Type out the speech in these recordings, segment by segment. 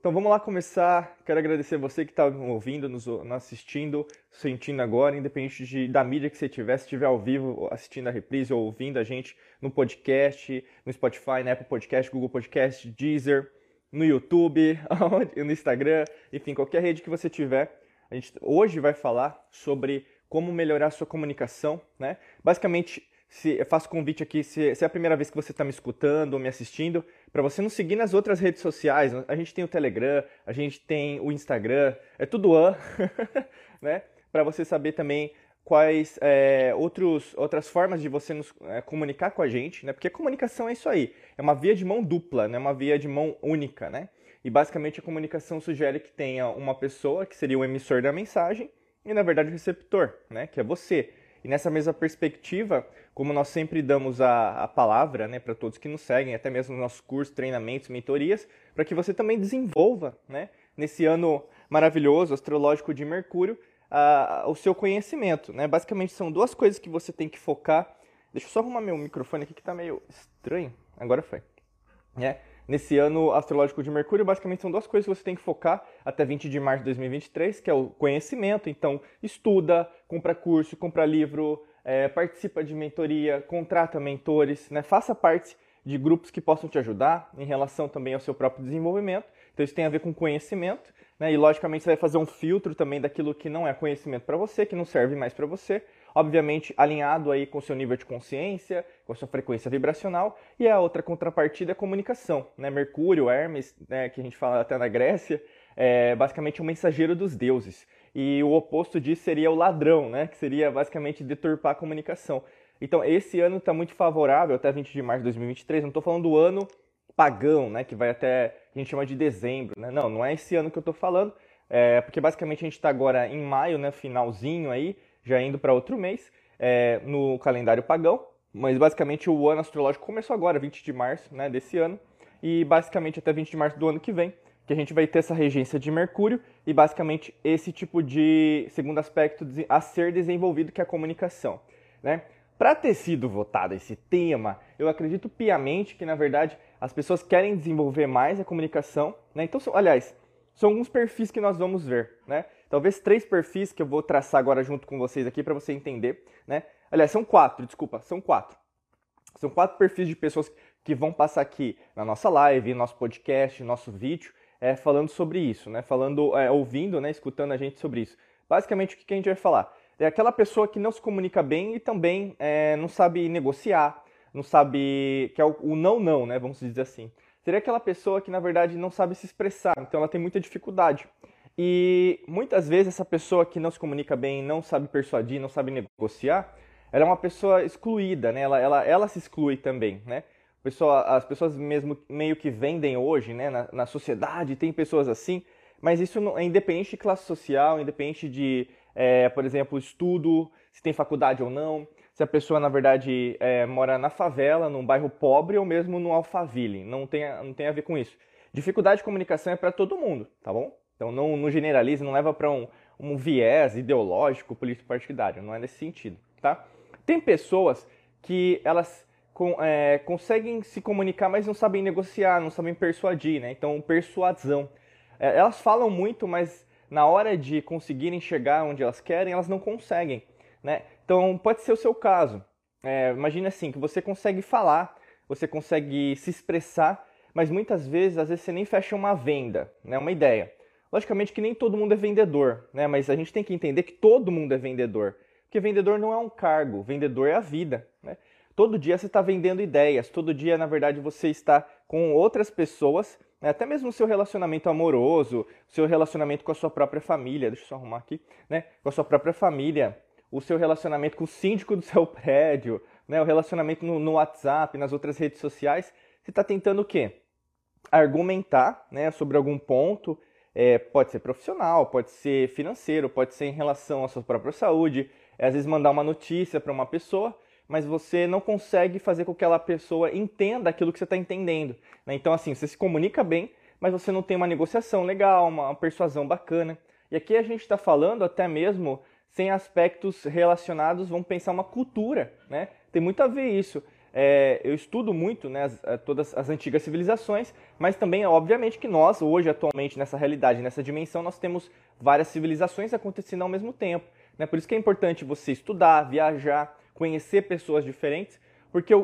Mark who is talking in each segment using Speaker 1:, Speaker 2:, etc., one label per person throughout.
Speaker 1: Então vamos lá começar. Quero agradecer você que está ouvindo, nos, assistindo, sentindo agora, independente de, da mídia que você tiver, se estiver ao vivo assistindo a reprise ou ouvindo a gente no podcast, no Spotify, na Apple Podcast, Google Podcast, Deezer, no YouTube, no Instagram, enfim, qualquer rede que você tiver. A gente hoje vai falar sobre como melhorar a sua comunicação, né? Basicamente, se, eu faço convite aqui, se, se é a primeira vez que você está me escutando ou me assistindo, para você não seguir nas outras redes sociais. A gente tem o Telegram, a gente tem o Instagram, é tudo an, né? Para você saber também quais é, outros, outras formas de você nos é, comunicar com a gente, né? Porque a comunicação é isso aí, é uma via de mão dupla, né? Uma via de mão única, né? E basicamente a comunicação sugere que tenha uma pessoa que seria o emissor da mensagem e na verdade o receptor, né? Que é você. E nessa mesma perspectiva, como nós sempre damos a, a palavra né, para todos que nos seguem, até mesmo nos nossos cursos, treinamentos, mentorias, para que você também desenvolva, né, nesse ano maravilhoso, astrológico de Mercúrio, a, o seu conhecimento. Né? Basicamente, são duas coisas que você tem que focar. Deixa eu só arrumar meu microfone aqui que está meio estranho. Agora foi. É nesse ano astrológico de Mercúrio, basicamente são duas coisas que você tem que focar até 20 de março de 2023, que é o conhecimento. Então, estuda, compra curso, compra livro, é, participa de mentoria, contrata mentores, né? faça parte de grupos que possam te ajudar em relação também ao seu próprio desenvolvimento. Então, isso tem a ver com conhecimento. Né? E, logicamente, você vai fazer um filtro também daquilo que não é conhecimento para você, que não serve mais para você obviamente alinhado aí com o seu nível de consciência, com sua frequência vibracional, e a outra contrapartida é a comunicação, né? Mercúrio, Hermes, né, que a gente fala até na Grécia, é basicamente um mensageiro dos deuses. E o oposto disso seria o ladrão, né, que seria basicamente deturpar a comunicação. Então, esse ano está muito favorável, até 20 de março de 2023, não estou falando do ano pagão, né, que vai até, a gente chama de dezembro, né? Não, não é esse ano que eu estou falando, é, porque basicamente a gente está agora em maio, né, finalzinho aí, já indo para outro mês, é, no calendário pagão, mas basicamente o ano astrológico começou agora, 20 de março né, desse ano, e basicamente até 20 de março do ano que vem, que a gente vai ter essa regência de Mercúrio e basicamente esse tipo de segundo aspecto a ser desenvolvido que é a comunicação. Né? Para ter sido votado esse tema, eu acredito piamente que na verdade as pessoas querem desenvolver mais a comunicação. Né? Então, aliás, são alguns perfis que nós vamos ver. Né? Talvez três perfis que eu vou traçar agora junto com vocês aqui para você entender, né? Aliás, são quatro, desculpa, são quatro. São quatro perfis de pessoas que vão passar aqui na nossa live, nosso podcast, nosso vídeo, é, falando sobre isso, né? Falando, é, ouvindo, né? Escutando a gente sobre isso. Basicamente, o que a gente vai falar? É aquela pessoa que não se comunica bem e também é, não sabe negociar, não sabe. que é o, o não, não, né? Vamos dizer assim. Seria aquela pessoa que, na verdade, não sabe se expressar, então ela tem muita dificuldade. E muitas vezes essa pessoa que não se comunica bem, não sabe persuadir, não sabe negociar, ela é uma pessoa excluída, né? Ela, ela, ela se exclui também, né? Pessoa, as pessoas mesmo meio que vendem hoje, né? Na, na sociedade tem pessoas assim, mas isso não, é independente de classe social, independente de, é, por exemplo, estudo, se tem faculdade ou não, se a pessoa na verdade é, mora na favela, num bairro pobre ou mesmo no Alphaville, não tem, não tem a ver com isso. Dificuldade de comunicação é para todo mundo, tá bom? Então não, não generaliza, não leva para um, um viés ideológico, político partidário, não é nesse sentido, tá? Tem pessoas que elas é, conseguem se comunicar, mas não sabem negociar, não sabem persuadir, né? Então, persuasão. É, elas falam muito, mas na hora de conseguirem chegar onde elas querem, elas não conseguem, né? Então, pode ser o seu caso. É, imagine assim, que você consegue falar, você consegue se expressar, mas muitas vezes, às vezes, você nem fecha uma venda, né? Uma ideia. Logicamente que nem todo mundo é vendedor, né? Mas a gente tem que entender que todo mundo é vendedor. Porque vendedor não é um cargo, vendedor é a vida, né? Todo dia você está vendendo ideias, todo dia, na verdade, você está com outras pessoas, né? até mesmo o seu relacionamento amoroso, seu relacionamento com a sua própria família, deixa eu só arrumar aqui, né? Com a sua própria família, o seu relacionamento com o síndico do seu prédio, né? O relacionamento no, no WhatsApp, nas outras redes sociais, você está tentando o quê? Argumentar, né? Sobre algum ponto é, pode ser profissional, pode ser financeiro, pode ser em relação à sua própria saúde. É, às vezes mandar uma notícia para uma pessoa, mas você não consegue fazer com que aquela pessoa entenda aquilo que você está entendendo. Né? Então, assim, você se comunica bem, mas você não tem uma negociação legal, uma persuasão bacana. E aqui a gente está falando até mesmo sem aspectos relacionados, vamos pensar uma cultura, né? Tem muito a ver isso. É, eu estudo muito né, as, é, todas as antigas civilizações, mas também, obviamente, que nós, hoje, atualmente, nessa realidade, nessa dimensão, nós temos várias civilizações acontecendo ao mesmo tempo. Né? Por isso que é importante você estudar, viajar, conhecer pessoas diferentes, porque,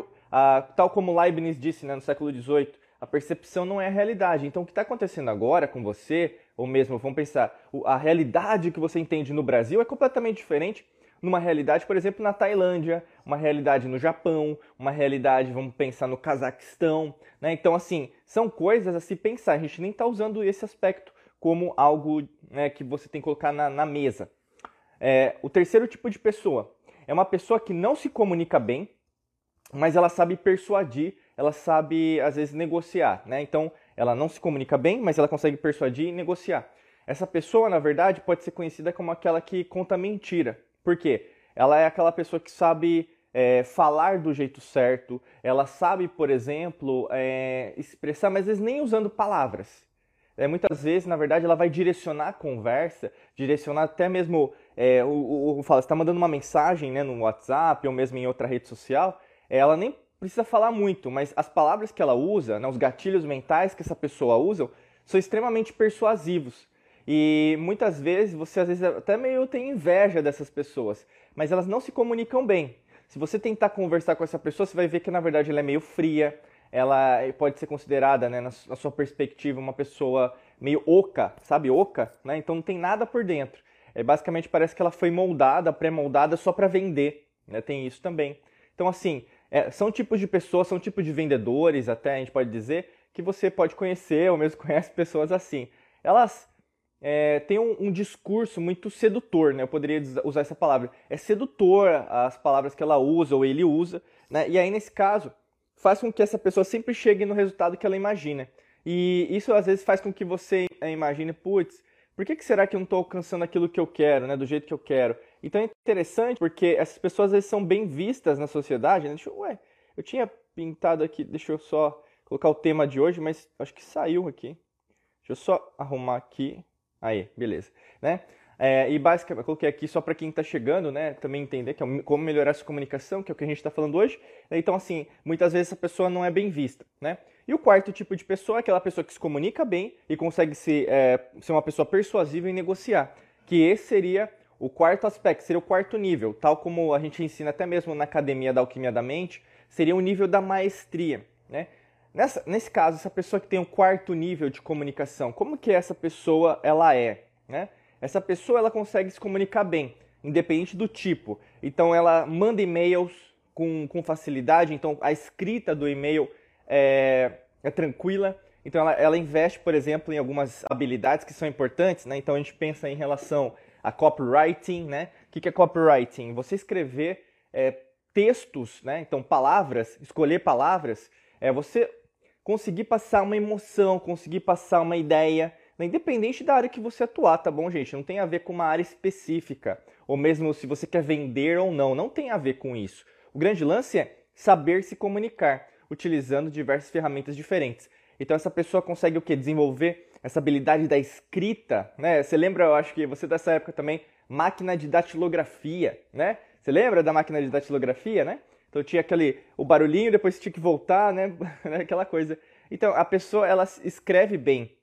Speaker 1: tal como Leibniz disse né, no século XVIII, a percepção não é a realidade. Então, o que está acontecendo agora com você, ou mesmo, vamos pensar, a realidade que você entende no Brasil é completamente diferente numa realidade, por exemplo, na Tailândia, uma realidade no Japão, uma realidade, vamos pensar, no Cazaquistão. Né? Então, assim, são coisas a se pensar. A gente nem está usando esse aspecto como algo né, que você tem que colocar na, na mesa. É, o terceiro tipo de pessoa é uma pessoa que não se comunica bem, mas ela sabe persuadir, ela sabe, às vezes, negociar. Né? Então, ela não se comunica bem, mas ela consegue persuadir e negociar. Essa pessoa, na verdade, pode ser conhecida como aquela que conta mentira. Por quê? Ela é aquela pessoa que sabe é, falar do jeito certo, ela sabe, por exemplo, é, expressar, mas às vezes nem usando palavras. É, muitas vezes, na verdade, ela vai direcionar a conversa, direcionar até mesmo. É, o, o, o, fala, está mandando uma mensagem né, no WhatsApp ou mesmo em outra rede social, ela nem precisa falar muito, mas as palavras que ela usa, né, os gatilhos mentais que essa pessoa usa, são extremamente persuasivos. E muitas vezes você às vezes até meio tem inveja dessas pessoas, mas elas não se comunicam bem. Se você tentar conversar com essa pessoa, você vai ver que na verdade ela é meio fria, ela pode ser considerada, né, na, sua perspectiva, uma pessoa meio oca, sabe, oca, né? Então não tem nada por dentro. É, basicamente parece que ela foi moldada, pré-moldada só para vender, né? Tem isso também. Então assim, é, são tipos de pessoas, são tipos de vendedores, até a gente pode dizer, que você pode conhecer ou mesmo conhece pessoas assim. Elas é, tem um, um, discurso muito sedutor, né? Eu poderia usar essa palavra. É sedutor as palavras que ela usa ou ele usa, né? E aí, nesse caso, faz com que essa pessoa sempre chegue no resultado que ela imagina. E isso, às vezes, faz com que você imagine, putz, por que, que será que eu não estou alcançando aquilo que eu quero, né? Do jeito que eu quero? Então é interessante porque essas pessoas, às vezes, são bem vistas na sociedade, né? Deixa eu, ué, eu tinha pintado aqui, deixa eu só colocar o tema de hoje, mas acho que saiu aqui. Deixa eu só arrumar aqui. Aí, beleza. Né? É, e basicamente, eu coloquei aqui só para quem está chegando, né, também entender que é como melhorar essa comunicação, que é o que a gente está falando hoje. Então, assim, muitas vezes essa pessoa não é bem vista, né? E o quarto tipo de pessoa é aquela pessoa que se comunica bem e consegue ser, é, ser uma pessoa persuasiva e negociar. Que esse seria o quarto aspecto, seria o quarto nível, tal como a gente ensina até mesmo na academia da alquimia da mente, seria o nível da maestria, né? Nessa, nesse caso, essa pessoa que tem o quarto nível de comunicação, como que essa pessoa ela é? Né? Essa pessoa ela consegue se comunicar bem, independente do tipo. Então ela manda e-mails com, com facilidade, então a escrita do e-mail é, é tranquila. Então ela, ela, investe, por exemplo, em algumas habilidades que são importantes, né? Então a gente pensa em relação a copywriting, né? O que é copywriting? Você escrever é, textos, né? Então palavras, escolher palavras, é você conseguir passar uma emoção, conseguir passar uma ideia, né? independente da área que você atuar, tá bom, gente? Não tem a ver com uma área específica, ou mesmo se você quer vender ou não, não tem a ver com isso. O grande lance é saber se comunicar, utilizando diversas ferramentas diferentes. Então essa pessoa consegue o que? Desenvolver essa habilidade da escrita, né? Você lembra, eu acho que você dessa época também, máquina de datilografia, né? Você lembra da máquina de datilografia, né? Então tinha aquele o barulhinho, depois tinha que voltar, né? Aquela coisa. Então a pessoa ela escreve bem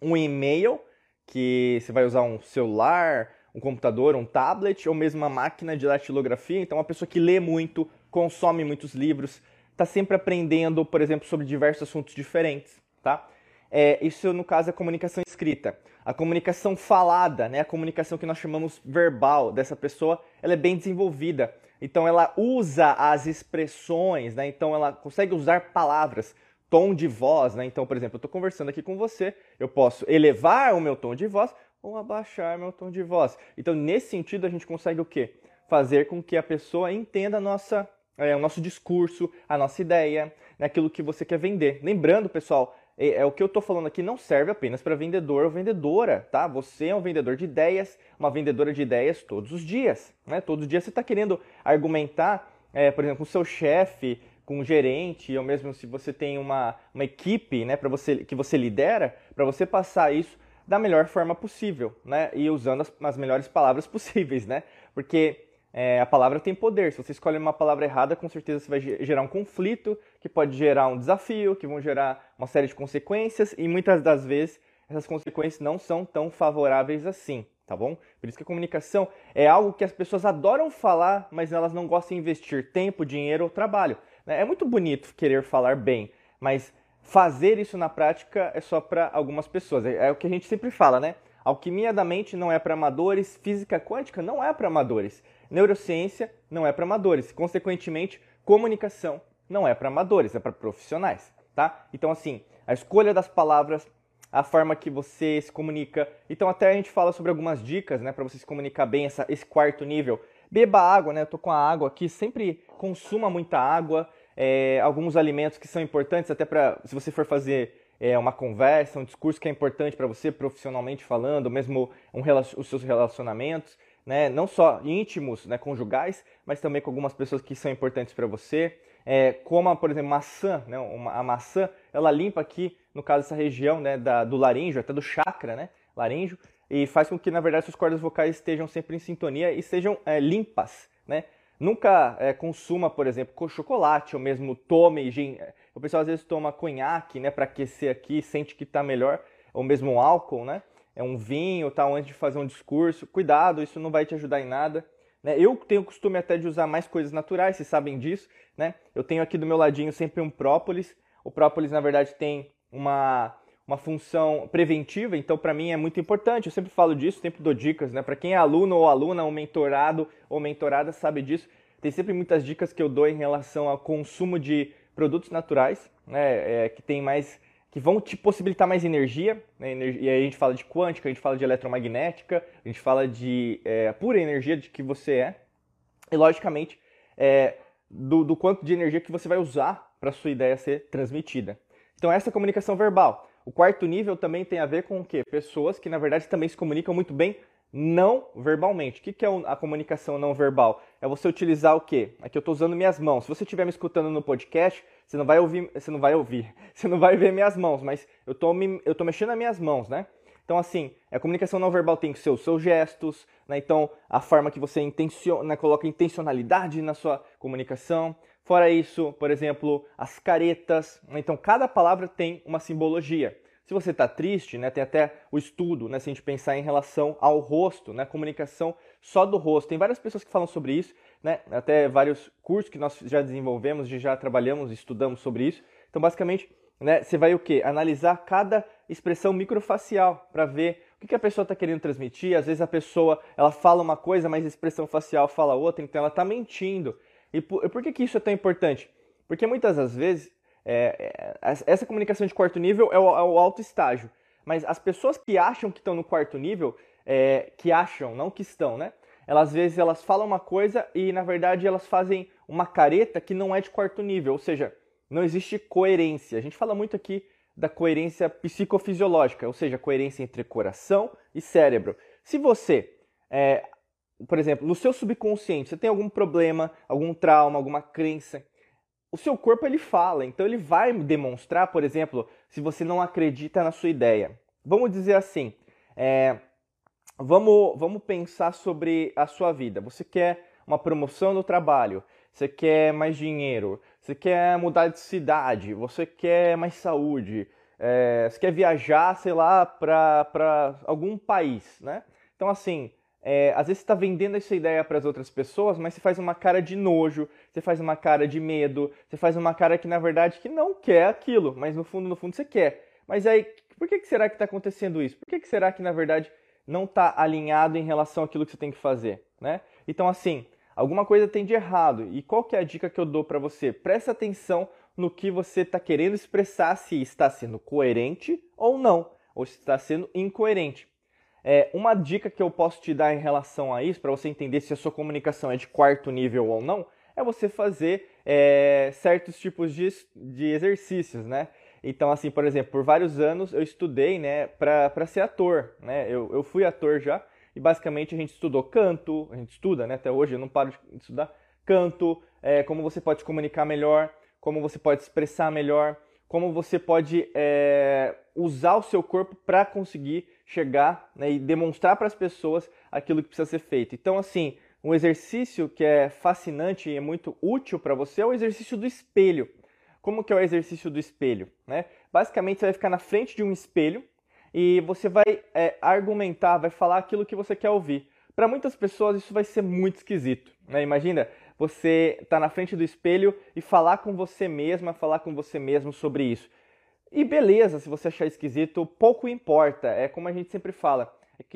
Speaker 1: um e-mail que você vai usar um celular, um computador, um tablet ou mesmo uma máquina de datilografia. Então uma pessoa que lê muito, consome muitos livros, está sempre aprendendo, por exemplo, sobre diversos assuntos diferentes, tá? É, isso no caso é comunicação escrita. A comunicação falada, né, a comunicação que nós chamamos verbal dessa pessoa, ela é bem desenvolvida. Então ela usa as expressões, né? Então ela consegue usar palavras, tom de voz, né? Então, por exemplo, eu estou conversando aqui com você, eu posso elevar o meu tom de voz ou abaixar meu tom de voz. Então, nesse sentido, a gente consegue o quê? Fazer com que a pessoa entenda a nossa, é, o nosso discurso, a nossa ideia, naquilo que você quer vender. Lembrando, pessoal, é, é, o que eu estou falando aqui não serve apenas para vendedor ou vendedora, tá? Você é um vendedor de ideias, uma vendedora de ideias todos os dias, né? Todos os dias você está querendo argumentar, é, por exemplo, com o seu chefe, com o gerente, ou mesmo se você tem uma, uma equipe, né, para você que você lidera, para você passar isso da melhor forma possível, né? E usando as, as melhores palavras possíveis, né? Porque é, a palavra tem poder. Se você escolhe uma palavra errada, com certeza você vai gerar um conflito, que pode gerar um desafio, que vão gerar uma série de consequências, e muitas das vezes essas consequências não são tão favoráveis assim, tá bom? Por isso que a comunicação é algo que as pessoas adoram falar, mas elas não gostam de investir tempo, dinheiro ou trabalho. Né? É muito bonito querer falar bem, mas fazer isso na prática é só para algumas pessoas. É, é o que a gente sempre fala, né? Alquimia da mente não é para amadores, física quântica não é para amadores, neurociência não é para amadores, consequentemente, comunicação não é para amadores, é para profissionais, tá? Então assim, a escolha das palavras, a forma que você se comunica. Então até a gente fala sobre algumas dicas, né, para você se comunicar bem essa, esse quarto nível. Beba água, né? Eu tô com a água aqui, sempre consuma muita água. É, alguns alimentos que são importantes até para se você for fazer é, uma conversa, um discurso que é importante para você profissionalmente falando, mesmo um, os seus relacionamentos, né? não só íntimos, né, conjugais, mas também com algumas pessoas que são importantes para você. É, como, por exemplo, maçã, né? Uma, a maçã, ela limpa aqui, no caso, essa região né, da, do laríngeo, até do chakra, né? Laríngeo, e faz com que, na verdade, suas cordas vocais estejam sempre em sintonia e sejam é, limpas, né? Nunca é, consuma, por exemplo, chocolate ou mesmo tome gin. O pessoal às vezes toma conhaque, né, para aquecer aqui, sente que está melhor, ou mesmo um álcool, né? É um vinho, tal, antes de fazer um discurso. Cuidado, isso não vai te ajudar em nada. Né? Eu tenho o costume até de usar mais coisas naturais, vocês sabem disso, né? Eu tenho aqui do meu ladinho sempre um própolis. O própolis, na verdade, tem uma uma função preventiva, então para mim é muito importante. Eu sempre falo disso, sempre dou dicas, né? Para quem é aluno ou aluna, ou mentorado ou mentorada sabe disso. Tem sempre muitas dicas que eu dou em relação ao consumo de produtos naturais, né? É, que tem mais que vão te possibilitar mais energia, né? e aí a gente fala de quântica, a gente fala de eletromagnética, a gente fala de é, pura energia de que você é, e logicamente é, do, do quanto de energia que você vai usar para sua ideia ser transmitida. Então essa é a comunicação verbal. O quarto nível também tem a ver com o quê? Pessoas que, na verdade, também se comunicam muito bem não verbalmente. O que é a comunicação não verbal? É você utilizar o quê? Aqui eu estou usando minhas mãos. Se você estiver me escutando no podcast, você não vai ouvir, você não vai ouvir, você não vai ver minhas mãos, mas eu estou eu tô mexendo as minhas mãos, né? Então, assim, a comunicação não verbal tem que ser os seus gestos, né? Então, a forma que você intenciona, coloca intencionalidade na sua comunicação. Fora isso, por exemplo, as caretas. Então, cada palavra tem uma simbologia. Se você está triste, né, tem até o estudo, né, se a gente pensar em relação ao rosto, né, comunicação só do rosto. Tem várias pessoas que falam sobre isso, né, até vários cursos que nós já desenvolvemos, já trabalhamos, estudamos sobre isso. Então, basicamente, né, você vai o quê? Analisar cada expressão microfacial para ver o que a pessoa está querendo transmitir. Às vezes a pessoa ela fala uma coisa, mas a expressão facial fala outra, então ela está mentindo. E por, por, que, que isso é tão importante? Porque muitas das vezes é, é, essa comunicação de quarto nível é o, é o, alto estágio. Mas as pessoas que acham que estão no quarto nível, é, que acham, não que estão, né? Elas às vezes elas falam uma coisa e na verdade elas fazem uma careta que não é de quarto nível, ou seja, não existe coerência. A gente fala muito aqui da coerência psicofisiológica, ou seja, coerência entre coração e cérebro. Se você é, por exemplo, no seu subconsciente, você tem algum problema, algum trauma, alguma crença, o seu corpo ele fala, então ele vai demonstrar, por exemplo, se você não acredita na sua ideia. Vamos dizer assim, é, vamos, vamos pensar sobre a sua vida. Você quer uma promoção no trabalho, você quer mais dinheiro, você quer mudar de cidade, você quer mais saúde, é, você quer viajar, sei lá, para algum país, né? Então, assim, é, às vezes você está vendendo essa ideia para as outras pessoas, mas você faz uma cara de nojo, você faz uma cara de medo, você faz uma cara que na verdade que não quer aquilo, mas no fundo, no fundo você quer. Mas aí, por que, que será que está acontecendo isso? Por que, que será que na verdade não está alinhado em relação àquilo que você tem que fazer, né? Então assim, alguma coisa tem de errado. E qual que é a dica que eu dou para você? Presta atenção no que você está querendo expressar, se está sendo coerente ou não, ou se está sendo incoerente. É, uma dica que eu posso te dar em relação a isso, para você entender se a sua comunicação é de quarto nível ou não, é você fazer é, certos tipos de, de exercícios, né? Então, assim, por exemplo, por vários anos eu estudei, né, para ser ator, né? Eu, eu fui ator já e basicamente a gente estudou canto, a gente estuda, né? Até hoje eu não paro de estudar canto, é, como você pode comunicar melhor, como você pode expressar melhor, como você pode é, usar o seu corpo para conseguir chegar né, e demonstrar para as pessoas aquilo que precisa ser feito. Então, assim, um exercício que é fascinante e é muito útil para você é o exercício do espelho. Como que é o exercício do espelho? Né? Basicamente, você vai ficar na frente de um espelho e você vai é, argumentar, vai falar aquilo que você quer ouvir. Para muitas pessoas isso vai ser muito esquisito. Né? Imagina você estar tá na frente do espelho e falar com você mesma, falar com você mesmo sobre isso. E beleza, se você achar esquisito, pouco importa. É como a gente sempre fala,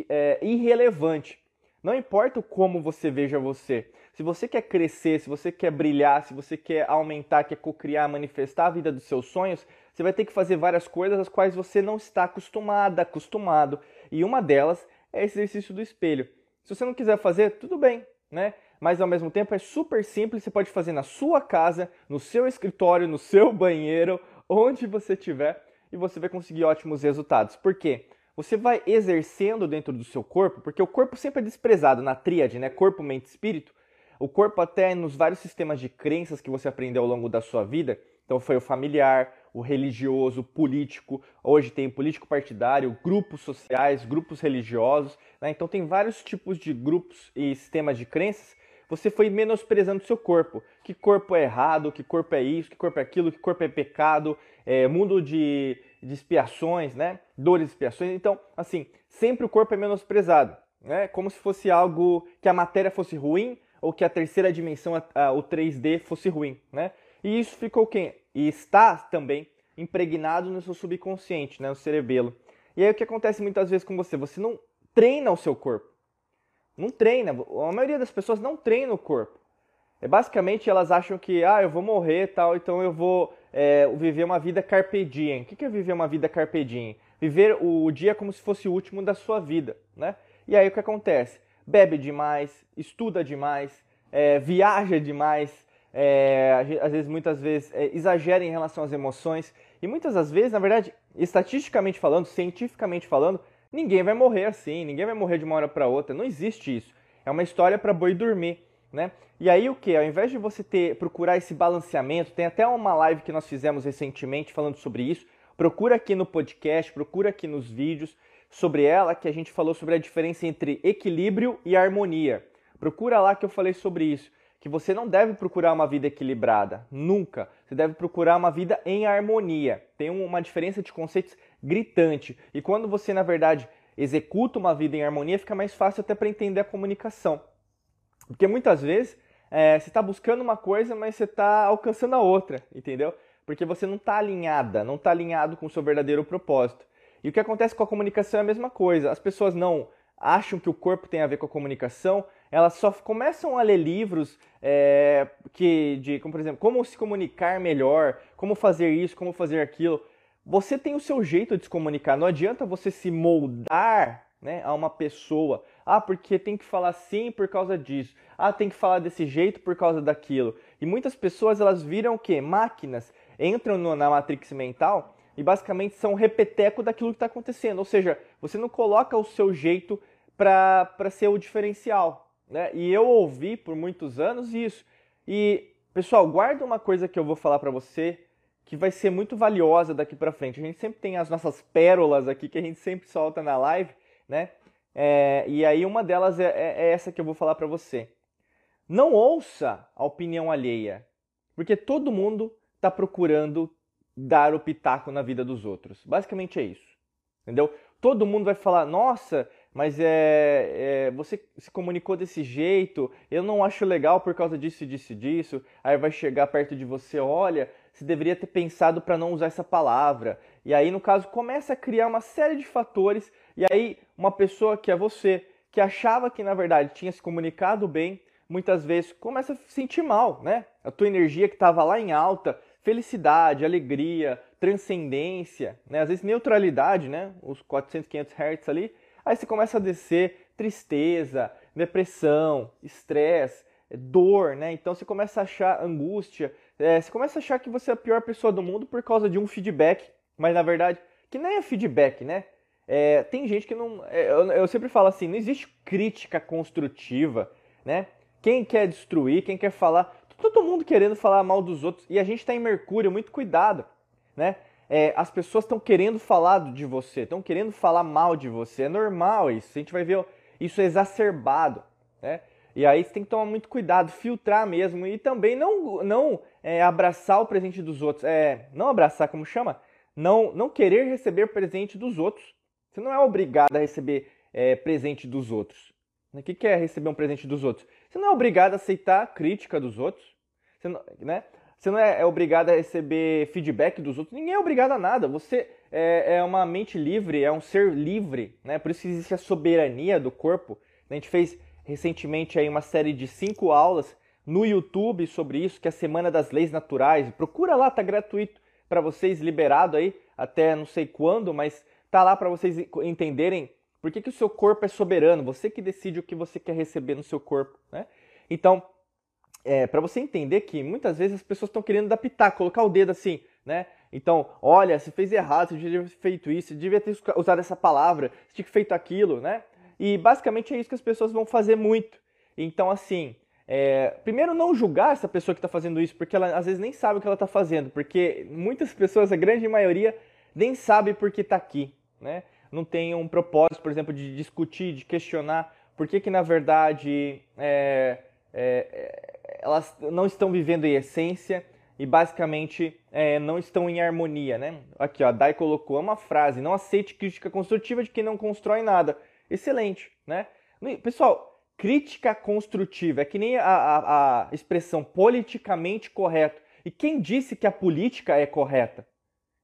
Speaker 1: é, é irrelevante. Não importa como você veja você. Se você quer crescer, se você quer brilhar, se você quer aumentar, quer co-criar, manifestar a vida dos seus sonhos, você vai ter que fazer várias coisas as quais você não está acostumada, acostumado. E uma delas é esse exercício do espelho. Se você não quiser fazer, tudo bem, né? Mas ao mesmo tempo é super simples, você pode fazer na sua casa, no seu escritório, no seu banheiro, onde você estiver, e você vai conseguir ótimos resultados. Por quê? Você vai exercendo dentro do seu corpo, porque o corpo sempre é desprezado na tríade, né? Corpo, mente, espírito. O corpo até nos vários sistemas de crenças que você aprendeu ao longo da sua vida, então foi o familiar, o religioso, o político, hoje tem político partidário, grupos sociais, grupos religiosos, né? então tem vários tipos de grupos e sistemas de crenças. Você foi menosprezando seu corpo. Que corpo é errado, que corpo é isso, que corpo é aquilo, que corpo é pecado, é, mundo de, de expiações, né? Dores expiações. Então, assim, sempre o corpo é menosprezado, né? Como se fosse algo que a matéria fosse ruim, ou que a terceira dimensão, a, a, o 3D, fosse ruim, né? E isso ficou quem? E está também impregnado no seu subconsciente, né, no cerebelo. E aí o que acontece muitas vezes com você? Você não treina o seu corpo. Não treina. A maioria das pessoas não treina o corpo. É basicamente elas acham que ah, eu vou morrer tal, então eu vou é, viver uma vida carpe diem. O que é viver uma vida carpe diem? Viver o dia como se fosse o último da sua vida, né? E aí o que acontece? bebe demais, estuda demais, é, viaja demais, é, às vezes, muitas vezes, é, exagera em relação às emoções. E muitas das vezes, na verdade, estatisticamente falando, cientificamente falando, ninguém vai morrer assim, ninguém vai morrer de uma hora para outra. Não existe isso. É uma história para boi dormir. Né? E aí o que? Ao invés de você ter procurar esse balanceamento, tem até uma live que nós fizemos recentemente falando sobre isso. Procura aqui no podcast, procura aqui nos vídeos sobre ela que a gente falou sobre a diferença entre equilíbrio e harmonia. Procura lá que eu falei sobre isso. Que você não deve procurar uma vida equilibrada, nunca. Você deve procurar uma vida em harmonia. Tem uma diferença de conceitos gritante. E quando você, na verdade, executa uma vida em harmonia, fica mais fácil até para entender a comunicação. Porque muitas vezes é, você está buscando uma coisa, mas você está alcançando a outra, entendeu? Porque você não está alinhada, não está alinhado com o seu verdadeiro propósito. E o que acontece com a comunicação é a mesma coisa. As pessoas não acham que o corpo tem a ver com a comunicação, elas só começam a ler livros é, que, de, como por exemplo, como se comunicar melhor, como fazer isso, como fazer aquilo. Você tem o seu jeito de se comunicar. Não adianta você se moldar né, a uma pessoa. Ah, porque tem que falar assim por causa disso. Ah, tem que falar desse jeito por causa daquilo. E muitas pessoas elas viram o quê? Máquinas. Entram no, na matrix mental e basicamente são repeteco daquilo que está acontecendo. Ou seja, você não coloca o seu jeito para ser o diferencial. Né? E eu ouvi por muitos anos isso. E, pessoal, guarda uma coisa que eu vou falar para você que vai ser muito valiosa daqui para frente. A gente sempre tem as nossas pérolas aqui que a gente sempre solta na live, né? É, e aí uma delas é, é, é essa que eu vou falar para você. Não ouça a opinião alheia, porque todo mundo está procurando dar o pitaco na vida dos outros. Basicamente é isso. Entendeu? Todo mundo vai falar, nossa, mas é, é, você se comunicou desse jeito, eu não acho legal por causa disso, disso, disso. Aí vai chegar perto de você, olha, você deveria ter pensado para não usar essa palavra. E aí, no caso, começa a criar uma série de fatores. E aí, uma pessoa que é você, que achava que na verdade tinha se comunicado bem, muitas vezes começa a se sentir mal, né? A tua energia que estava lá em alta felicidade, alegria, transcendência, né? às vezes neutralidade, né? os 400, 500 Hz ali, aí você começa a descer tristeza, depressão, estresse, dor, né? então você começa a achar angústia, é, você começa a achar que você é a pior pessoa do mundo por causa de um feedback, mas na verdade, que nem é feedback, né? É, tem gente que não. É, eu, eu sempre falo assim: não existe crítica construtiva, né? Quem quer destruir, quem quer falar todo mundo querendo falar mal dos outros e a gente está em Mercúrio, muito cuidado, né? É, as pessoas estão querendo falar de você, estão querendo falar mal de você, é normal isso, a gente vai ver isso exacerbado, né? E aí você tem que tomar muito cuidado, filtrar mesmo e também não, não é, abraçar o presente dos outros. É, não abraçar, como chama? Não, não querer receber presente dos outros. Você não é obrigado a receber é, presente dos outros. O que é receber um presente dos outros? Você não é obrigado a aceitar crítica dos outros. Você não, né? Você não é, é obrigado a receber feedback dos outros. Ninguém é obrigado a nada. Você é, é uma mente livre, é um ser livre. Né? Por isso que existe a soberania do corpo. A gente fez recentemente aí uma série de cinco aulas no YouTube sobre isso, que é a Semana das Leis Naturais. Procura lá, tá gratuito para vocês, liberado aí até não sei quando, mas tá lá para vocês entenderem por que, que o seu corpo é soberano, você que decide o que você quer receber no seu corpo, né? Então, é, para você entender que muitas vezes as pessoas estão querendo adaptar, colocar o dedo assim, né? Então, olha, você fez errado, você devia ter feito isso, você devia ter usado essa palavra, você tinha feito aquilo, né? E basicamente é isso que as pessoas vão fazer muito. Então, assim, é, primeiro não julgar essa pessoa que está fazendo isso, porque ela às vezes nem sabe o que ela está fazendo, porque muitas pessoas, a grande maioria, nem sabe por que está aqui, né? Não tem um propósito, por exemplo, de discutir, de questionar por que, que na verdade é, é, elas não estão vivendo em essência e basicamente é, não estão em harmonia, né? Aqui, ó, a Dai colocou uma frase: não aceite crítica construtiva de quem não constrói nada excelente, né? Pessoal, crítica construtiva é que nem a, a, a expressão politicamente correto. E quem disse que a política é correta,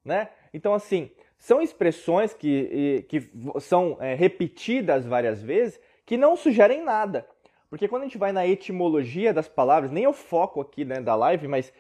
Speaker 1: né? Então, assim, são expressões que, que são é, repetidas várias vezes que não sugerem nada. Porque quando a gente vai na etimologia das palavras, nem eu foco aqui né, da live, mas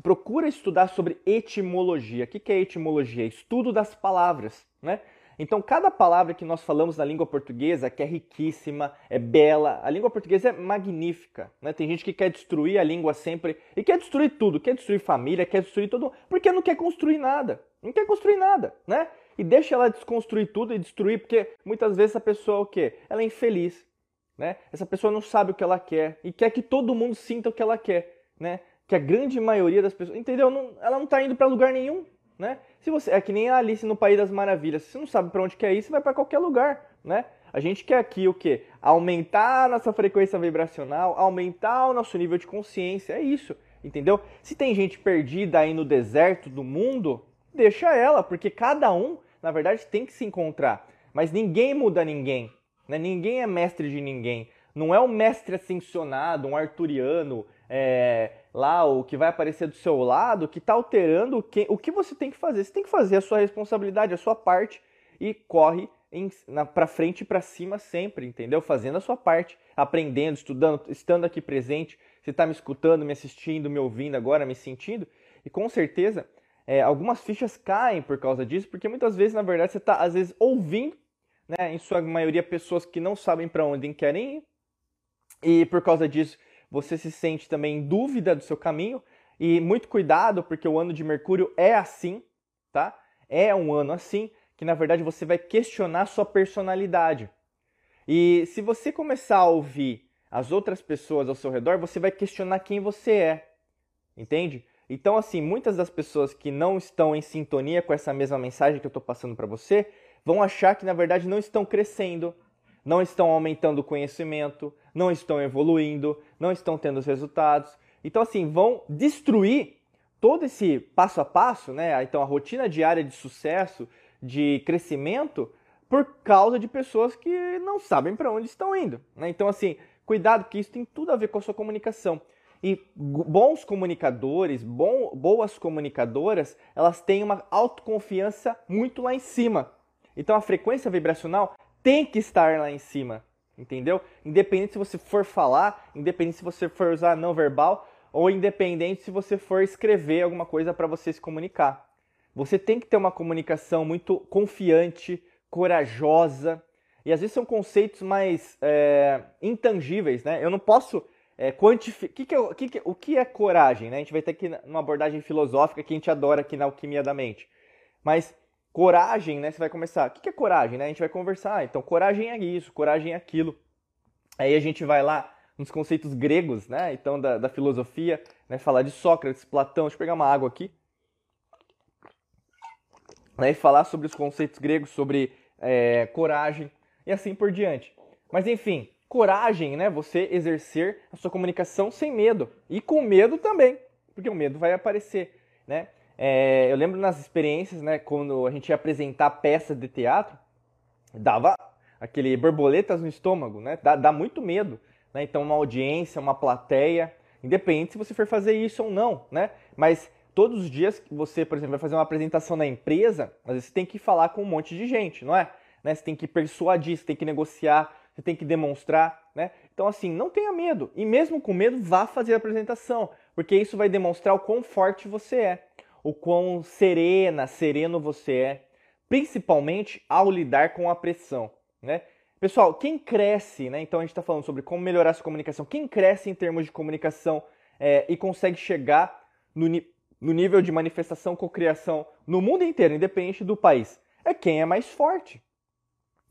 Speaker 1: procura estudar sobre etimologia. O que é etimologia? Estudo das palavras, né? Então, cada palavra que nós falamos na língua portuguesa, que é riquíssima, é bela, a língua portuguesa é magnífica. Né? Tem gente que quer destruir a língua sempre e quer destruir tudo, quer destruir família, quer destruir todo porque não quer construir nada. Não quer construir nada, né? E deixa ela desconstruir tudo e destruir, porque muitas vezes a pessoa o quê? Ela é infeliz, né? Essa pessoa não sabe o que ela quer e quer que todo mundo sinta o que ela quer, né? Que a grande maioria das pessoas, entendeu? Não, ela não está indo para lugar nenhum, né? Se você é que nem a Alice no País das Maravilhas, se você não sabe para onde quer ir, você vai para qualquer lugar, né? A gente quer aqui o quê? Aumentar a nossa frequência vibracional, aumentar o nosso nível de consciência, é isso, entendeu? Se tem gente perdida aí no deserto do mundo, deixa ela, porque cada um, na verdade, tem que se encontrar. Mas ninguém muda ninguém, né? Ninguém é mestre de ninguém. Não é um mestre ascensionado, um arturiano, é, lá o que vai aparecer do seu lado que está alterando o que, o que você tem que fazer. Você tem que fazer a sua responsabilidade, a sua parte e corre para frente e para cima sempre, entendeu? Fazendo a sua parte, aprendendo, estudando, estando aqui presente. Você está me escutando, me assistindo, me ouvindo agora, me sentindo. E com certeza é, algumas fichas caem por causa disso, porque muitas vezes, na verdade, você está, às vezes, ouvindo, né, em sua maioria, pessoas que não sabem para onde querem ir. E por causa disso, você se sente também em dúvida do seu caminho. E muito cuidado, porque o ano de Mercúrio é assim, tá? É um ano assim, que na verdade você vai questionar sua personalidade. E se você começar a ouvir as outras pessoas ao seu redor, você vai questionar quem você é. Entende? Então, assim, muitas das pessoas que não estão em sintonia com essa mesma mensagem que eu estou passando para você vão achar que na verdade não estão crescendo, não estão aumentando o conhecimento, não estão evoluindo, não estão tendo os resultados. Então, assim, vão destruir todo esse passo a passo, né? Então, a rotina diária de sucesso, de crescimento, por causa de pessoas que não sabem para onde estão indo. Né? Então, assim, cuidado, que isso tem tudo a ver com a sua comunicação. E bons comunicadores, bom, boas comunicadoras, elas têm uma autoconfiança muito lá em cima. Então a frequência vibracional tem que estar lá em cima, entendeu? Independente se você for falar, independente se você for usar não verbal, ou independente se você for escrever alguma coisa para você se comunicar. Você tem que ter uma comunicação muito confiante, corajosa, e às vezes são conceitos mais é, intangíveis, né? Eu não posso é, quantificar. Que que o que é coragem? Né? A gente vai ter aqui numa abordagem filosófica que a gente adora aqui na Alquimia da Mente. Mas Coragem, né? Você vai começar. O que é coragem, né? A gente vai conversar. então, coragem é isso, coragem é aquilo. Aí a gente vai lá nos conceitos gregos, né? Então, da, da filosofia, né? Falar de Sócrates, Platão. Deixa eu pegar uma água aqui. Aí falar sobre os conceitos gregos, sobre é, coragem e assim por diante. Mas enfim, coragem, né? Você exercer a sua comunicação sem medo. E com medo também, porque o medo vai aparecer, né? É, eu lembro nas experiências, né, quando a gente ia apresentar peça de teatro, dava aquele borboletas no estômago, né? Dá, dá muito medo, né? Então uma audiência, uma plateia, independente se você for fazer isso ou não, né? Mas todos os dias que você, por exemplo, vai fazer uma apresentação na empresa, às vezes você tem que falar com um monte de gente, não é? Né? Você tem que persuadir, você tem que negociar, você tem que demonstrar, né? Então, assim, não tenha medo. E mesmo com medo, vá fazer a apresentação, porque isso vai demonstrar o quão forte você é, o quão serena, sereno você é, principalmente ao lidar com a pressão, né? Pessoal, quem cresce, né? Então a gente está falando sobre como melhorar a sua comunicação. Quem cresce em termos de comunicação é, e consegue chegar no, no nível de manifestação, cocriação no mundo inteiro, independente do país, é quem é mais forte.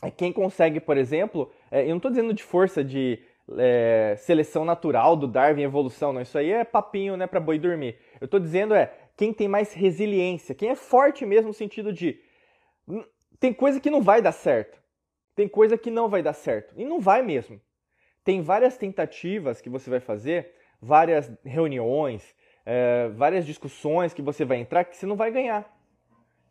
Speaker 1: É quem consegue, por exemplo, é, eu não estou dizendo de força de é, seleção natural do Darwin, evolução, não. Isso aí é papinho, né, para boi dormir. Eu estou dizendo é quem tem mais resiliência, quem é forte mesmo no sentido de tem coisa que não vai dar certo, tem coisa que não vai dar certo e não vai mesmo. Tem várias tentativas que você vai fazer, várias reuniões, é, várias discussões que você vai entrar que você não vai ganhar.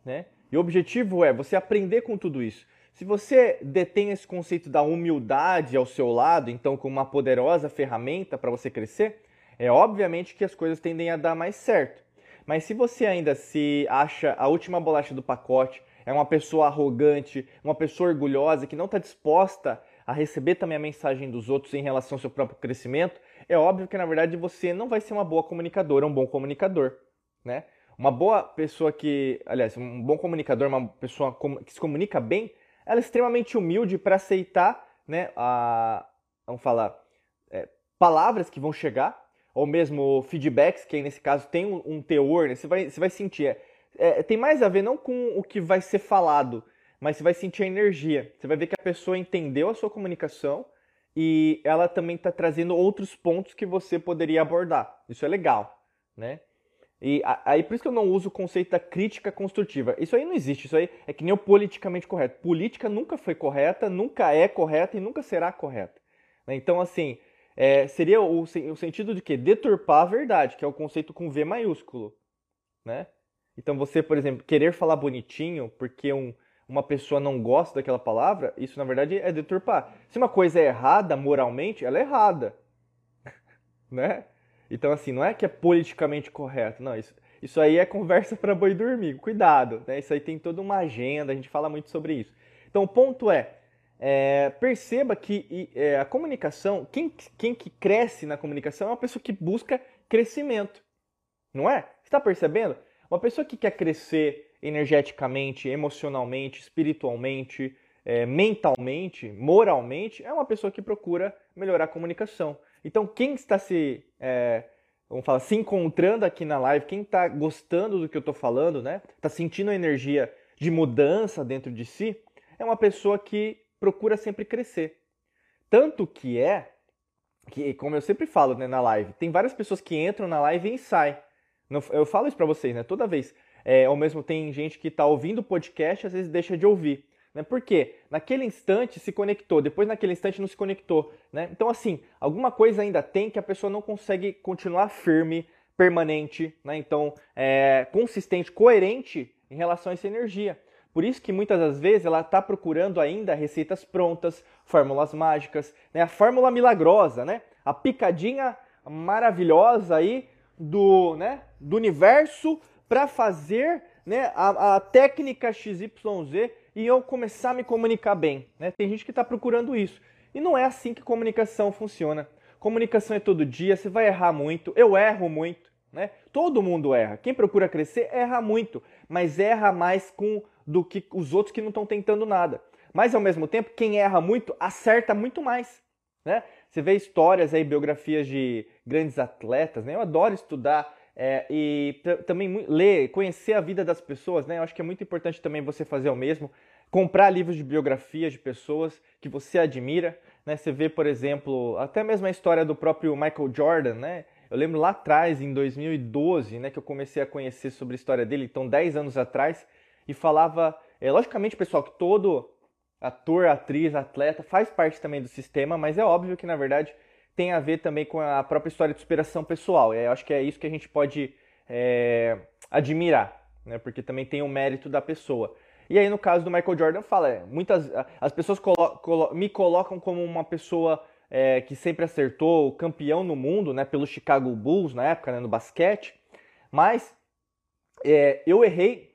Speaker 1: Né? E o objetivo é você aprender com tudo isso. Se você detém esse conceito da humildade ao seu lado, então com uma poderosa ferramenta para você crescer, é obviamente que as coisas tendem a dar mais certo. Mas se você ainda se acha a última bolacha do pacote, é uma pessoa arrogante, uma pessoa orgulhosa que não está disposta a receber também a mensagem dos outros em relação ao seu próprio crescimento, é óbvio que na verdade você não vai ser uma boa comunicadora, um bom comunicador, né? Uma boa pessoa que, aliás, um bom comunicador, uma pessoa que se comunica bem, ela é extremamente humilde para aceitar, né, a, vamos falar, é, palavras que vão chegar, ou mesmo feedbacks, que nesse caso tem um, um teor, né, você, vai, você vai sentir, é, é, tem mais a ver não com o que vai ser falado, mas você vai sentir a energia. Você vai ver que a pessoa entendeu a sua comunicação e ela também está trazendo outros pontos que você poderia abordar. Isso é legal, né? E aí por isso que eu não uso o conceito da crítica construtiva. Isso aí não existe, isso aí é que nem o politicamente correto. Política nunca foi correta, nunca é correta e nunca será correta. Né? Então, assim, é, seria o, o, sentido de que deturpar a verdade, que é o conceito com V maiúsculo, né? Então você, por exemplo, querer falar bonitinho porque um, uma pessoa não gosta daquela palavra, isso na verdade é deturpar. Se uma coisa é errada moralmente, ela é errada. né? Então, assim, não é que é politicamente correto, não. Isso, isso aí é conversa para boi dormir. Cuidado, né? Isso aí tem toda uma agenda, a gente fala muito sobre isso. Então, o ponto é, é perceba que é, a comunicação, quem, quem que cresce na comunicação é uma pessoa que busca crescimento. Não é? Está percebendo? Uma pessoa que quer crescer energeticamente, emocionalmente, espiritualmente, é, mentalmente, moralmente, é uma pessoa que procura melhorar a comunicação. Então, quem está se, é, vamos falar, se encontrando aqui na live, quem está gostando do que eu estou falando, né? Está sentindo a energia de mudança dentro de si, é uma pessoa que procura sempre crescer. Tanto que é que, como eu sempre falo né, na live, tem várias pessoas que entram na live e saem. Eu falo isso para vocês, né? Toda vez. É, ao mesmo tem gente que está ouvindo o podcast, às vezes deixa de ouvir. Né? Por quê? Naquele instante se conectou, depois naquele instante não se conectou. Né? Então, assim, alguma coisa ainda tem que a pessoa não consegue continuar firme, permanente, né? então é, consistente, coerente em relação a essa energia. Por isso que muitas das vezes ela está procurando ainda receitas prontas, fórmulas mágicas, né? a fórmula milagrosa, né? a picadinha maravilhosa aí do, né, do universo para fazer né, a, a, técnica XYZ e eu começar a me comunicar bem. Né? Tem gente que está procurando isso. E não é assim que comunicação funciona. Comunicação é todo dia, você vai errar muito, eu erro muito. Né? Todo mundo erra. Quem procura crescer erra muito, mas erra mais com do que os outros que não estão tentando nada. Mas ao mesmo tempo, quem erra muito acerta muito mais. Né? Você vê histórias aí, biografias de grandes atletas, né? Eu adoro estudar é, e também ler, conhecer a vida das pessoas, né? Eu acho que é muito importante também você fazer o mesmo. Comprar livros de biografias de pessoas que você admira, né? Você vê, por exemplo, até mesmo a história do próprio Michael Jordan, né? Eu lembro lá atrás, em 2012, né, que eu comecei a conhecer sobre a história dele, então 10 anos atrás, e falava, é, logicamente, pessoal, que todo ator, atriz, atleta, faz parte também do sistema, mas é óbvio que na verdade tem a ver também com a própria história de superação pessoal. Eu acho que é isso que a gente pode é, admirar, né? Porque também tem o mérito da pessoa. E aí no caso do Michael Jordan fala, é, muitas as pessoas colo colo me colocam como uma pessoa é, que sempre acertou, campeão no mundo, né? Pelo Chicago Bulls na época, né, no basquete. Mas é, eu errei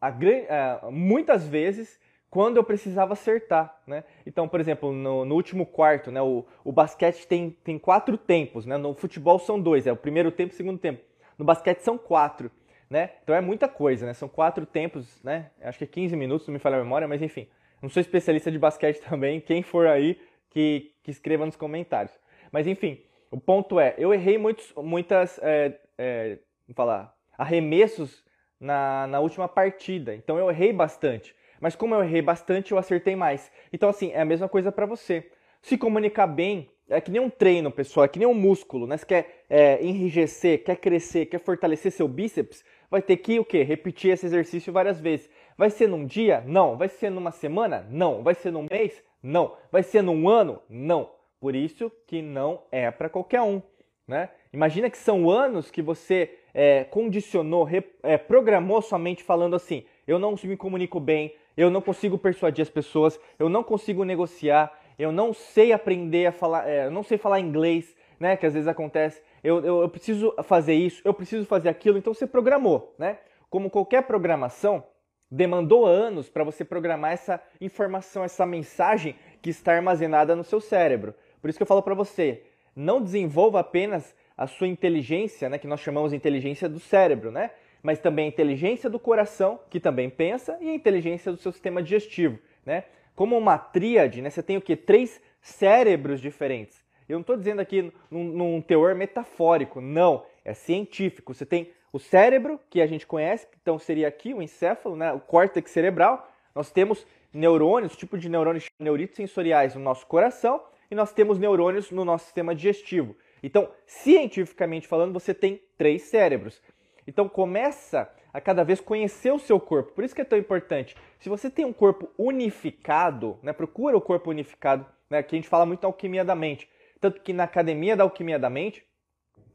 Speaker 1: a, a, muitas vezes quando eu precisava acertar, né? Então, por exemplo, no, no último quarto, né, o, o, basquete tem, tem quatro tempos, né? No futebol são dois, é o primeiro tempo e o segundo tempo. No basquete são quatro, né? Então é muita coisa, né? São quatro tempos, né? Acho que é 15 minutos, não me falha a memória, mas enfim. Não sou especialista de basquete também, quem for aí que, que escreva nos comentários. Mas enfim, o ponto é, eu errei muitos, muitas, é, é, falar, arremessos na, na última partida. Então eu errei bastante. Mas como eu errei bastante, eu acertei mais. Então, assim, é a mesma coisa para você. Se comunicar bem é que nem um treino, pessoal, é que nem um músculo, né? Você quer é, enrijecer, quer crescer, quer fortalecer seu bíceps, vai ter que o quê? Repetir esse exercício várias vezes. Vai ser num dia? Não. Vai ser numa semana? Não. Vai ser num mês? Não. Vai ser num ano? Não. Por isso que não é para qualquer um, né? Imagina que são anos que você é, condicionou, é, programou sua mente falando assim: eu não me comunico bem, eu não consigo persuadir as pessoas, eu não consigo negociar, eu não sei aprender a falar, é, eu não sei falar inglês, né? Que às vezes acontece. Eu, eu, eu preciso fazer isso, eu preciso fazer aquilo. Então você programou, né? Como qualquer programação, demandou anos para você programar essa informação, essa mensagem que está armazenada no seu cérebro. Por isso que eu falo para você, não desenvolva apenas a sua inteligência, né, que nós chamamos de inteligência do cérebro, né? Mas também a inteligência do coração, que também pensa, e a inteligência do seu sistema digestivo, né? Como uma tríade, né, você tem o que? Três cérebros diferentes. Eu não estou dizendo aqui num, num teor metafórico, não. É científico. Você tem o cérebro, que a gente conhece, então seria aqui o encéfalo, né, o córtex cerebral. Nós temos neurônios, tipo de neurônios neuritos sensoriais no nosso coração, e nós temos neurônios no nosso sistema digestivo. Então, cientificamente falando, você tem três cérebros. Então, começa a cada vez conhecer o seu corpo. Por isso que é tão importante. Se você tem um corpo unificado, né, procura o corpo unificado, né, que a gente fala muito da alquimia da mente. Tanto que na academia da alquimia da mente,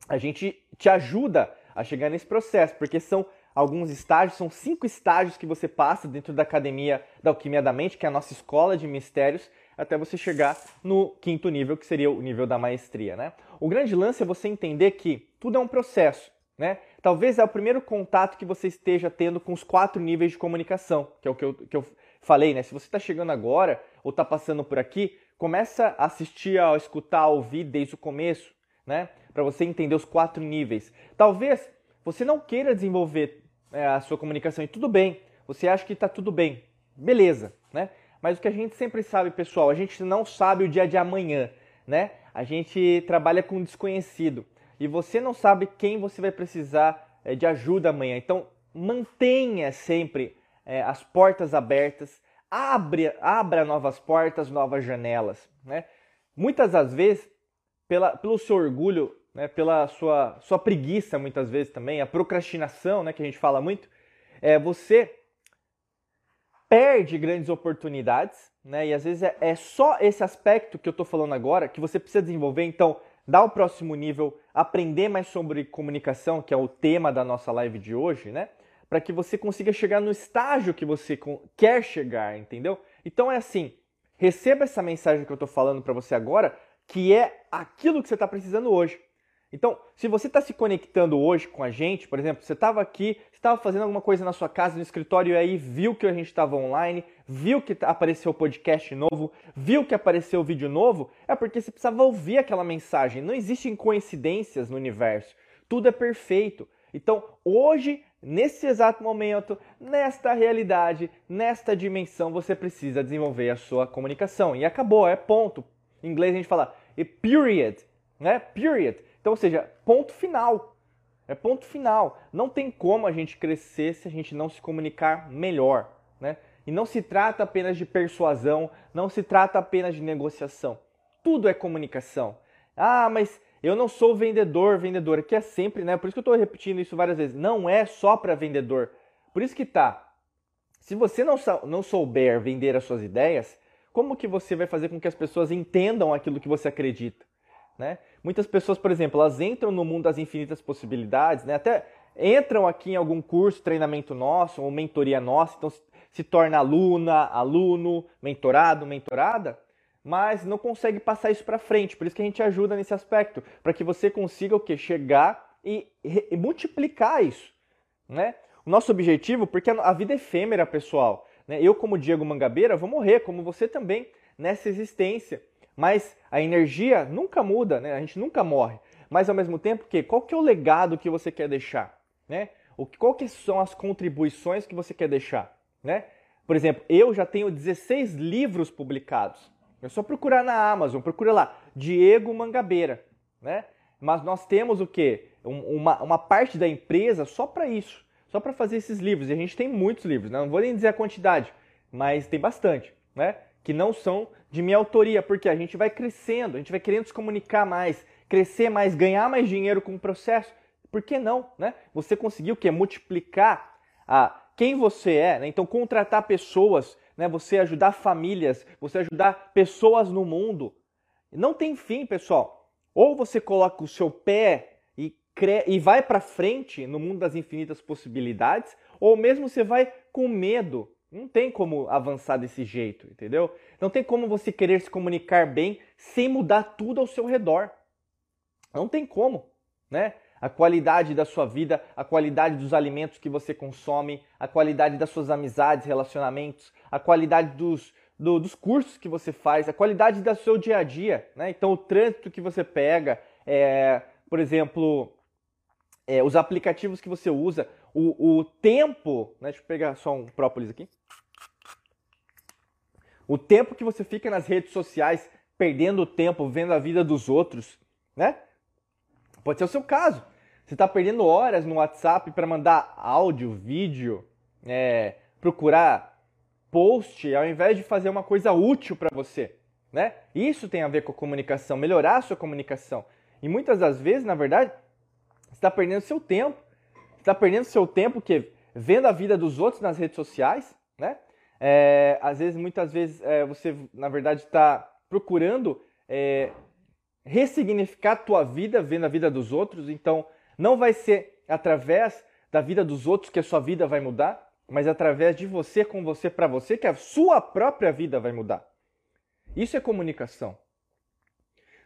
Speaker 1: a gente te ajuda a chegar nesse processo, porque são alguns estágios, são cinco estágios que você passa dentro da academia da alquimia da mente, que é a nossa escola de mistérios, até você chegar no quinto nível, que seria o nível da maestria, né? O grande lance é você entender que tudo é um processo, né? Talvez é o primeiro contato que você esteja tendo com os quatro níveis de comunicação, que é o que eu, que eu falei, né? Se você está chegando agora ou está passando por aqui, começa a assistir, a escutar, a ouvir desde o começo, né? Para você entender os quatro níveis. Talvez você não queira desenvolver é, a sua comunicação e tudo bem, você acha que está tudo bem, beleza, né? Mas o que a gente sempre sabe, pessoal, a gente não sabe o dia de amanhã, né? A gente trabalha com desconhecido e você não sabe quem você vai precisar é, de ajuda amanhã. Então, mantenha sempre é, as portas abertas, abre, abra novas portas, novas janelas, né? Muitas das vezes, pela, pelo seu orgulho, né, pela sua, sua preguiça, muitas vezes também, a procrastinação, né, que a gente fala muito, é, você perde grandes oportunidades, né? E às vezes é, é só esse aspecto que eu estou falando agora que você precisa desenvolver. Então, dar o próximo nível, aprender mais sobre comunicação, que é o tema da nossa live de hoje, né? Para que você consiga chegar no estágio que você quer chegar, entendeu? Então é assim, receba essa mensagem que eu estou falando para você agora, que é aquilo que você está precisando hoje. Então, se você está se conectando hoje com a gente, por exemplo, você estava aqui, estava fazendo alguma coisa na sua casa, no escritório, e aí viu que a gente estava online, viu que apareceu o podcast novo, viu que apareceu o vídeo novo, é porque você precisava ouvir aquela mensagem. Não existem coincidências no universo. Tudo é perfeito. Então, hoje, nesse exato momento, nesta realidade, nesta dimensão, você precisa desenvolver a sua comunicação. E acabou, é ponto. Em inglês a gente fala period, né? Period. Então, ou seja, ponto final. É ponto final. Não tem como a gente crescer se a gente não se comunicar melhor, né? E não se trata apenas de persuasão, não se trata apenas de negociação. Tudo é comunicação. Ah, mas eu não sou vendedor, vendedor, que é sempre, né? Por isso que eu estou repetindo isso várias vezes. Não é só para vendedor. Por isso que tá. Se você não, não souber vender as suas ideias, como que você vai fazer com que as pessoas entendam aquilo que você acredita? Né? Muitas pessoas, por exemplo, elas entram no mundo das infinitas possibilidades, né? até entram aqui em algum curso, treinamento nosso, ou mentoria nossa, então se torna aluna, aluno, mentorado, mentorada, mas não consegue passar isso para frente. Por isso que a gente ajuda nesse aspecto, para que você consiga o que chegar e, e, multiplicar isso, né? O nosso objetivo, porque a vida é efêmera, pessoal. Né? Eu, como Diego Mangabeira, vou morrer, como você também, nessa existência. Mas a energia nunca muda, né? A gente nunca morre. Mas ao mesmo tempo, que qual que é o legado que você quer deixar, né? O qual que são as contribuições que você quer deixar, né? Por exemplo, eu já tenho 16 livros publicados. É só procurar na Amazon, procura lá, Diego Mangabeira, né? Mas nós temos o quê? Uma, uma parte da empresa só para isso, só para fazer esses livros. E a gente tem muitos livros, né? não vou nem dizer a quantidade, mas tem bastante, né? Que não são de minha autoria, porque a gente vai crescendo, a gente vai querendo se comunicar mais, crescer mais, ganhar mais dinheiro com o processo. Por que não, né? Você conseguiu o quê? Multiplicar a quem você é, né? Então contratar pessoas né? Você ajudar famílias, você ajudar pessoas no mundo. Não tem fim, pessoal. Ou você coloca o seu pé e, cre... e vai para frente no mundo das infinitas possibilidades, ou mesmo você vai com medo. Não tem como avançar desse jeito, entendeu? Não tem como você querer se comunicar bem sem mudar tudo ao seu redor. Não tem como, né? a qualidade da sua vida, a qualidade dos alimentos que você consome, a qualidade das suas amizades, relacionamentos, a qualidade dos, do, dos cursos que você faz, a qualidade do seu dia a dia. Né? Então, o trânsito que você pega, é, por exemplo, é, os aplicativos que você usa, o, o tempo. Né? Deixa eu pegar só um própolis aqui. O tempo que você fica nas redes sociais, perdendo tempo, vendo a vida dos outros, né? Pode ser o seu caso. Você está perdendo horas no WhatsApp para mandar áudio, vídeo, é, procurar post, ao invés de fazer uma coisa útil para você. Né? Isso tem a ver com a comunicação, melhorar a sua comunicação. E muitas das vezes, na verdade, você está perdendo seu tempo. Você está perdendo seu tempo que vendo a vida dos outros nas redes sociais? É, às vezes, muitas vezes, é, você, na verdade, está procurando é, ressignificar a tua vida vendo a vida dos outros. Então, não vai ser através da vida dos outros que a sua vida vai mudar, mas através de você com você para você que a sua própria vida vai mudar. Isso é comunicação.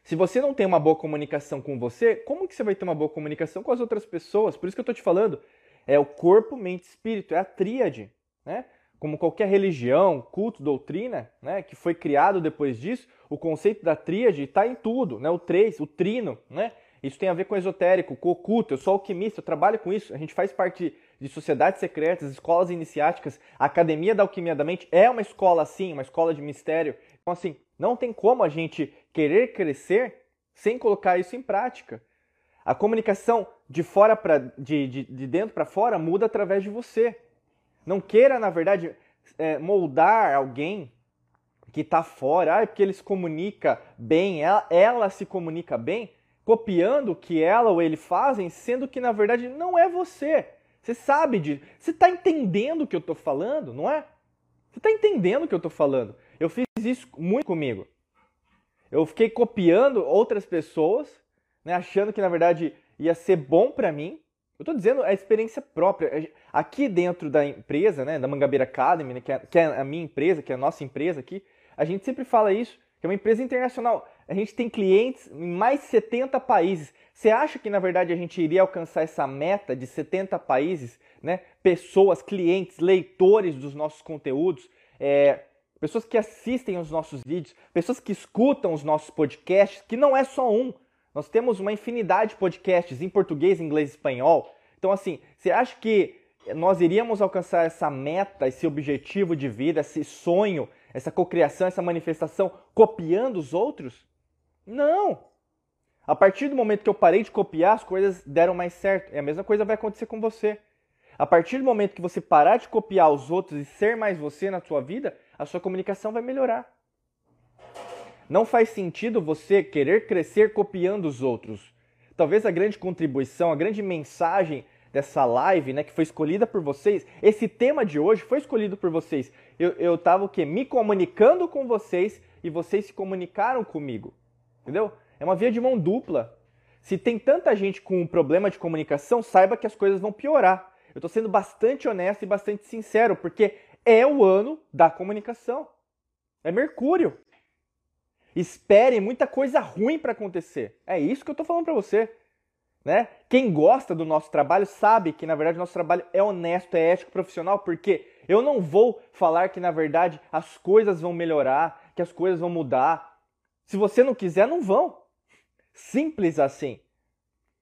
Speaker 1: Se você não tem uma boa comunicação com você, como que você vai ter uma boa comunicação com as outras pessoas? Por isso que eu estou te falando, é o corpo, mente espírito, é a tríade, né? Como qualquer religião, culto, doutrina, né, que foi criado depois disso, o conceito da tríade está em tudo, né? O três, o trino, né? Isso tem a ver com esotérico, com oculto. Eu sou alquimista, eu trabalho com isso. A gente faz parte de sociedades secretas, escolas iniciáticas. A Academia da Alquimia da Mente é uma escola assim, uma escola de mistério. Então, assim, não tem como a gente querer crescer sem colocar isso em prática. A comunicação de fora para de, de, de dentro para fora muda através de você. Não queira, na verdade, é, moldar alguém que está fora, ah, porque ele se comunica bem, ela, ela se comunica bem copiando o que ela ou ele fazem, sendo que na verdade não é você. Você sabe de. Você está entendendo o que eu estou falando, não é? Você está entendendo o que eu estou falando. Eu fiz isso muito comigo. Eu fiquei copiando outras pessoas, né, achando que na verdade ia ser bom para mim. Eu estou dizendo a experiência própria. Aqui dentro da empresa, né, da Mangabeira Academy, né, que, é, que é a minha empresa, que é a nossa empresa aqui, a gente sempre fala isso, que é uma empresa internacional. A gente tem clientes em mais de 70 países. Você acha que na verdade a gente iria alcançar essa meta de 70 países, né? Pessoas, clientes, leitores dos nossos conteúdos, é, pessoas que assistem os nossos vídeos, pessoas que escutam os nossos podcasts, que não é só um. Nós temos uma infinidade de podcasts em português, inglês e espanhol. Então, assim, você acha que nós iríamos alcançar essa meta, esse objetivo de vida, esse sonho, essa cocriação, essa manifestação copiando os outros? Não! A partir do momento que eu parei de copiar, as coisas deram mais certo. E a mesma coisa vai acontecer com você. A partir do momento que você parar de copiar os outros e ser mais você na sua vida, a sua comunicação vai melhorar. Não faz sentido você querer crescer copiando os outros. Talvez a grande contribuição, a grande mensagem dessa live, né, que foi escolhida por vocês, esse tema de hoje foi escolhido por vocês. Eu, eu tava o quê? Me comunicando com vocês e vocês se comunicaram comigo. Entendeu? É uma via de mão dupla. Se tem tanta gente com um problema de comunicação, saiba que as coisas vão piorar. Eu estou sendo bastante honesto e bastante sincero, porque é o ano da comunicação. É Mercúrio. Espere muita coisa ruim para acontecer. É isso que eu estou falando para você. Né? Quem gosta do nosso trabalho sabe que, na verdade, nosso trabalho é honesto, é ético, profissional, porque eu não vou falar que, na verdade, as coisas vão melhorar, que as coisas vão mudar. Se você não quiser, não vão. Simples assim.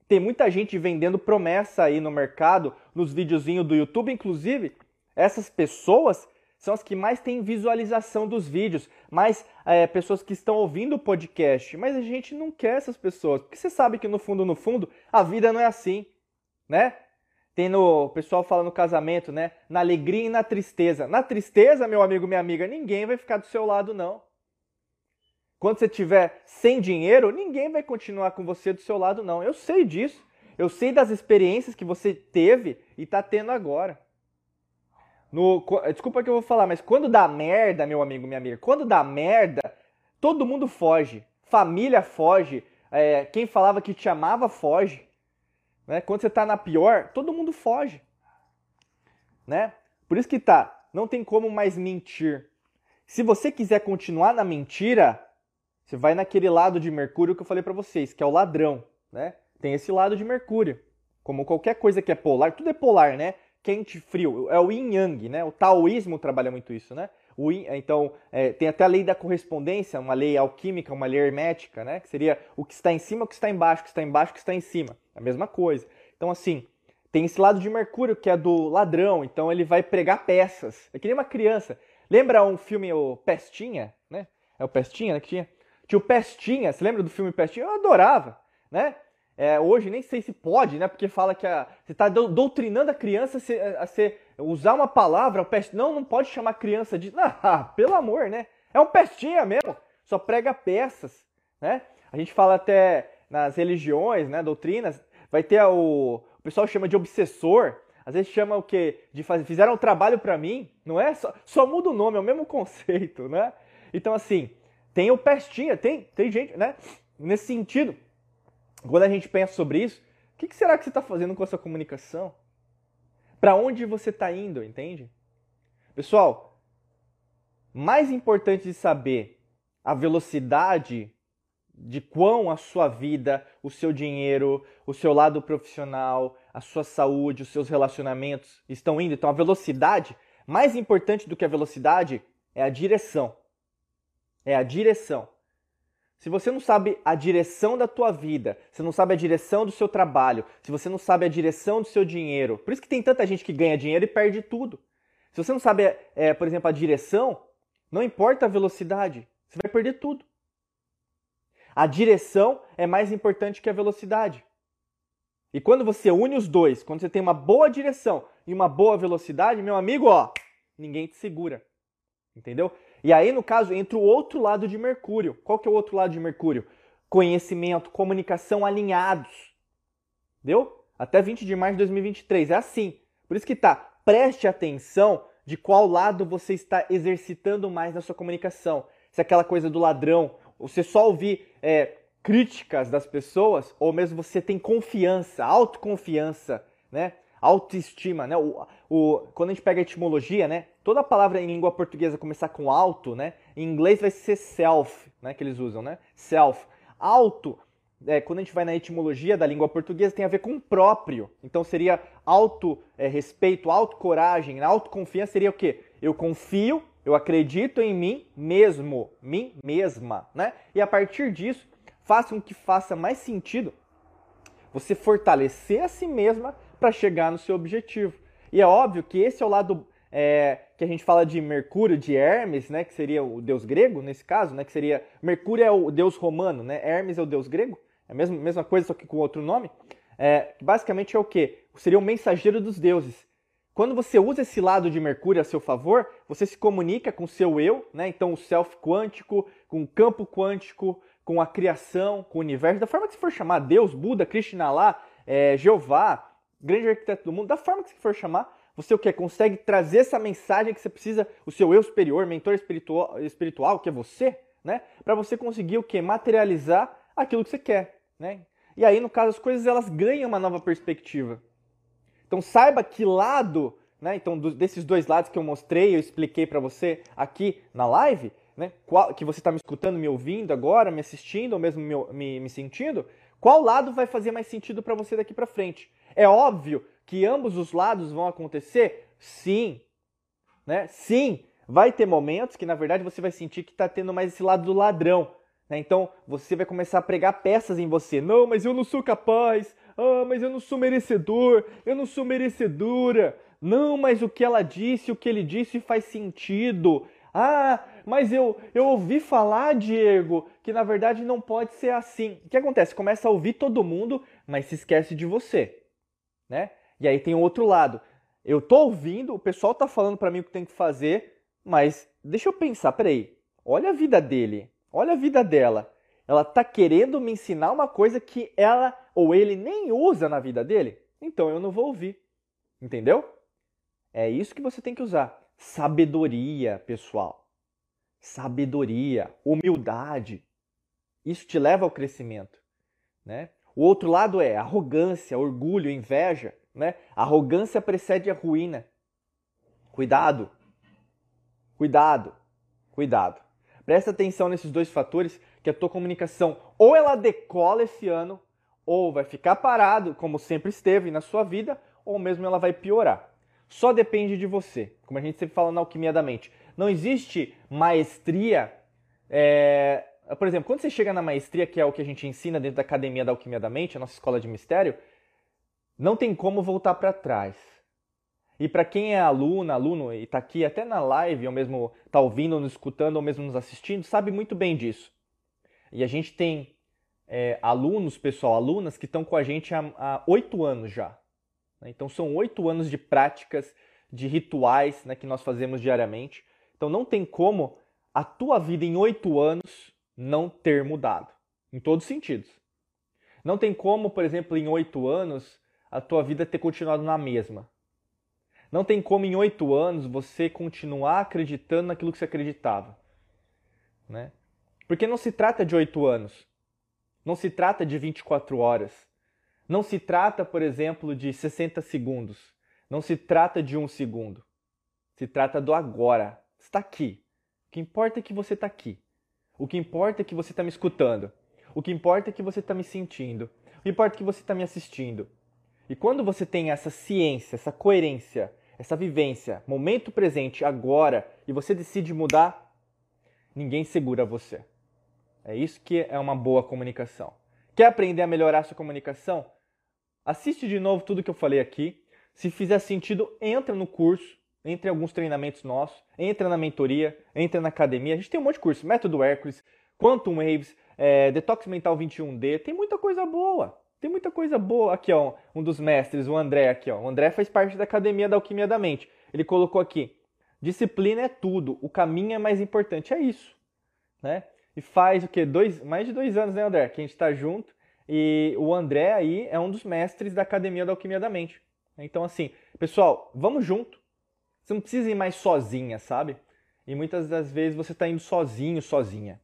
Speaker 1: Tem muita gente vendendo promessa aí no mercado, nos videozinhos do YouTube, inclusive, essas pessoas são as que mais têm visualização dos vídeos, mais é, pessoas que estão ouvindo o podcast. Mas a gente não quer essas pessoas, porque você sabe que no fundo, no fundo, a vida não é assim, né? Tem no o pessoal fala no casamento, né? Na alegria e na tristeza. Na tristeza, meu amigo, minha amiga, ninguém vai ficar do seu lado, não. Quando você tiver sem dinheiro, ninguém vai continuar com você do seu lado, não. Eu sei disso. Eu sei das experiências que você teve e está tendo agora. No, desculpa que eu vou falar, mas quando dá merda, meu amigo, minha amiga, quando dá merda, todo mundo foge. Família foge. É, quem falava que te amava foge. Né? Quando você tá na pior, todo mundo foge. Né? Por isso que tá, não tem como mais mentir. Se você quiser continuar na mentira, você vai naquele lado de Mercúrio que eu falei para vocês, que é o ladrão, né? Tem esse lado de Mercúrio. Como qualquer coisa que é polar, tudo é polar, né? Quente frio. É o yin yang, né? O taoísmo trabalha muito isso, né? Yin, então, é, tem até a lei da correspondência, uma lei alquímica, uma lei hermética, né? Que seria o que está em cima, o que está embaixo, o que está embaixo, o que está em cima. A mesma coisa. Então, assim, tem esse lado de Mercúrio, que é do ladrão. Então, ele vai pregar peças. É que nem uma criança. Lembra um filme, o Pestinha, né? É o Pestinha, né? Que tinha. Tinha o Pestinha. Você lembra do filme Pestinha? Eu adorava, né? É, hoje nem sei se pode, né? Porque fala que a, você está doutrinando a criança a, ser, a ser, usar uma palavra, o. Não, não pode chamar criança de. Ah, pelo amor, né? É um pestinha mesmo. Só prega peças, né? A gente fala até nas religiões, né? Doutrinas, vai ter o. O pessoal chama de obsessor. Às vezes chama o quê? De fazer. Fizeram um trabalho para mim, não é? Só, só muda o nome, é o mesmo conceito, né? Então, assim, tem o pestinha, tem, tem gente, né? Nesse sentido. Quando a gente pensa sobre isso, o que, será que você está fazendo com a sua comunicação? Para onde você está indo, entende? Pessoal, mais importante de saber a velocidade de quão a sua vida, o seu dinheiro, o seu lado profissional, a sua saúde, os seus relacionamentos estão indo. Então, a velocidade, mais importante do que a velocidade, é a direção. É a direção. Se você não sabe a direção da tua vida, se não sabe a direção do seu trabalho, se você não sabe a direção do seu dinheiro, por isso que tem tanta gente que ganha dinheiro e perde tudo. Se você não sabe, é, por exemplo, a direção, não importa a velocidade, você vai perder tudo. A direção é mais importante que a velocidade. E quando você une os dois, quando você tem uma boa direção e uma boa velocidade, meu amigo, ó, ninguém te segura. Entendeu? E aí, no caso, entra o outro lado de Mercúrio. Qual que é o outro lado de Mercúrio? Conhecimento, comunicação alinhados. Deu? Até 20 de março de 2023. É assim. Por isso que tá. Preste atenção de qual lado você está exercitando mais na sua comunicação. Se é aquela coisa do ladrão, você só ouvir é, críticas das pessoas, ou mesmo você tem confiança, autoconfiança, né? autoestima, né? O, o, quando a gente pega a etimologia, né? Toda palavra em língua portuguesa começar com alto, né? Em inglês vai ser self, né? Que eles usam, né? Self. Alto, é, quando a gente vai na etimologia da língua portuguesa, tem a ver com próprio. Então seria auto é, respeito, auto coragem, autoconfiança seria o quê? Eu confio, eu acredito em mim mesmo, mim mesma, né? E a partir disso, faça com que faça mais sentido você fortalecer a si mesma para chegar no seu objetivo. E é óbvio que esse é o lado é, que a gente fala de Mercúrio, de Hermes, né, que seria o deus grego nesse caso, né, que seria Mercúrio é o deus romano, né, Hermes é o deus grego, é a mesma, mesma coisa só que com outro nome. É, basicamente é o que? Seria o mensageiro dos deuses. Quando você usa esse lado de Mercúrio a seu favor, você se comunica com o seu eu, né? Então o self quântico, com o campo quântico, com a criação, com o universo, da forma que você for chamar Deus, Buda, Krishna lá, é, Jeová, grande arquiteto do mundo, da forma que você for chamar, você o que? Consegue trazer essa mensagem que você precisa, o seu eu superior, mentor espiritual, espiritual que é você, né? Para você conseguir o que? Materializar aquilo que você quer, né? E aí, no caso, as coisas elas ganham uma nova perspectiva. Então saiba que lado, né? Então do, desses dois lados que eu mostrei, eu expliquei para você aqui na live, né? Qual, que você está me escutando, me ouvindo agora, me assistindo ou mesmo me, me, me sentindo, qual lado vai fazer mais sentido para você daqui para frente? É óbvio que ambos os lados vão acontecer? Sim. Né? Sim, vai ter momentos que na verdade você vai sentir que está tendo mais esse lado do ladrão. Né? Então você vai começar a pregar peças em você. Não, mas eu não sou capaz. Ah, mas eu não sou merecedor. Eu não sou merecedora. Não, mas o que ela disse, o que ele disse faz sentido. Ah, mas eu, eu ouvi falar, Diego, que na verdade não pode ser assim. O que acontece? Começa a ouvir todo mundo, mas se esquece de você, né? E aí tem o outro lado. Eu tô ouvindo, o pessoal tá falando para mim o que tem que fazer, mas deixa eu pensar, peraí. Olha a vida dele, olha a vida dela. Ela tá querendo me ensinar uma coisa que ela ou ele nem usa na vida dele? Então eu não vou ouvir. Entendeu? É isso que você tem que usar. Sabedoria, pessoal. Sabedoria, humildade. Isso te leva ao crescimento, né? O outro lado é arrogância, orgulho, inveja, né? arrogância precede a ruína. Cuidado. Cuidado. Cuidado. Presta atenção nesses dois fatores que a tua comunicação ou ela decola esse ano ou vai ficar parado, como sempre esteve na sua vida, ou mesmo ela vai piorar só depende de você. Como a gente sempre fala na alquimia da mente. Não existe maestria. É... Por exemplo, quando você chega na maestria, que é o que a gente ensina dentro da academia da alquimia da mente, a nossa escola de mistério, não tem como voltar para trás. E para quem é aluna, aluno e está aqui até na live, ou mesmo está ouvindo, nos escutando, ou mesmo nos assistindo, sabe muito bem disso. E a gente tem é, alunos, pessoal, alunas que estão com a gente há oito anos já. Né? Então são oito anos de práticas, de rituais né, que nós fazemos diariamente. Então não tem como a tua vida em oito anos não ter mudado, em todos os sentidos. Não tem como, por exemplo, em oito anos a tua vida ter continuado na mesma. Não tem como em oito anos você continuar acreditando naquilo que você acreditava. Né? Porque não se trata de oito anos. Não se trata de 24 horas. Não se trata, por exemplo, de 60 segundos. Não se trata de um segundo. Se trata do agora. Está aqui. O que importa é que você está aqui. O que importa é que você está me escutando. O que importa é que você está me sentindo. O que importa é que você está me assistindo. E quando você tem essa ciência, essa coerência, essa vivência, momento presente, agora, e você decide mudar, ninguém segura você. É isso que é uma boa comunicação. Quer aprender a melhorar sua comunicação? Assiste de novo tudo que eu falei aqui. Se fizer sentido, entra no curso, entre alguns treinamentos nossos, entra na mentoria, entra na academia. A gente tem um monte de curso, Método Hércules, Quantum Waves, é, Detox Mental 21D, tem muita coisa boa. Tem muita coisa boa. Aqui, ó, um dos mestres, o André aqui, ó. O André faz parte da Academia da Alquimia da Mente. Ele colocou aqui: disciplina é tudo, o caminho é mais importante. É isso, né? E faz o quê? Dois, mais de dois anos, né, André? Que a gente está junto. E o André aí é um dos mestres da Academia da Alquimia da Mente. Então, assim, pessoal, vamos junto. Você não precisa ir mais sozinha, sabe? E muitas das vezes você está indo sozinho, sozinha.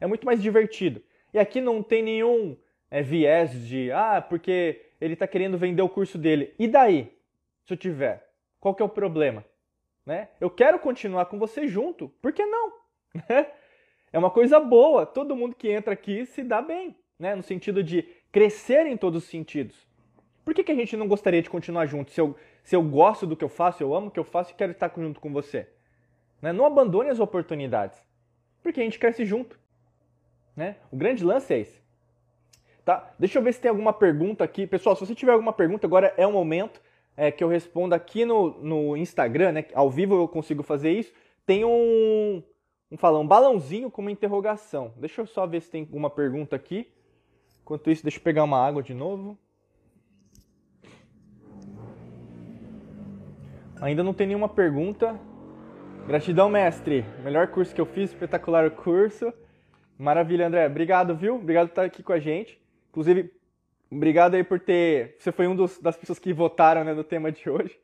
Speaker 1: É muito mais divertido. E aqui não tem nenhum é, viés de, ah, porque ele está querendo vender o curso dele. E daí? Se eu tiver? Qual que é o problema? Né? Eu quero continuar com você junto. Por que não? é uma coisa boa. Todo mundo que entra aqui se dá bem né? no sentido de crescer em todos os sentidos. Por que, que a gente não gostaria de continuar junto? Se eu, se eu gosto do que eu faço, eu amo o que eu faço e quero estar junto com você. Né? Não abandone as oportunidades, porque a gente cresce junto. Né? O grande lance é esse. Tá? Deixa eu ver se tem alguma pergunta aqui. Pessoal, se você tiver alguma pergunta, agora é o momento é, que eu responda aqui no, no Instagram, né? Ao vivo eu consigo fazer isso. Tem um, um, um balãozinho com uma interrogação. Deixa eu só ver se tem alguma pergunta aqui. Enquanto isso, deixa eu pegar uma água de novo. Ainda não tem nenhuma pergunta. Gratidão, mestre. Melhor curso que eu fiz, espetacular curso. Maravilha, André. Obrigado, viu? Obrigado por estar aqui com a gente. Inclusive, Obrigado aí por ter. Você foi um dos, das pessoas que votaram né, no tema de hoje.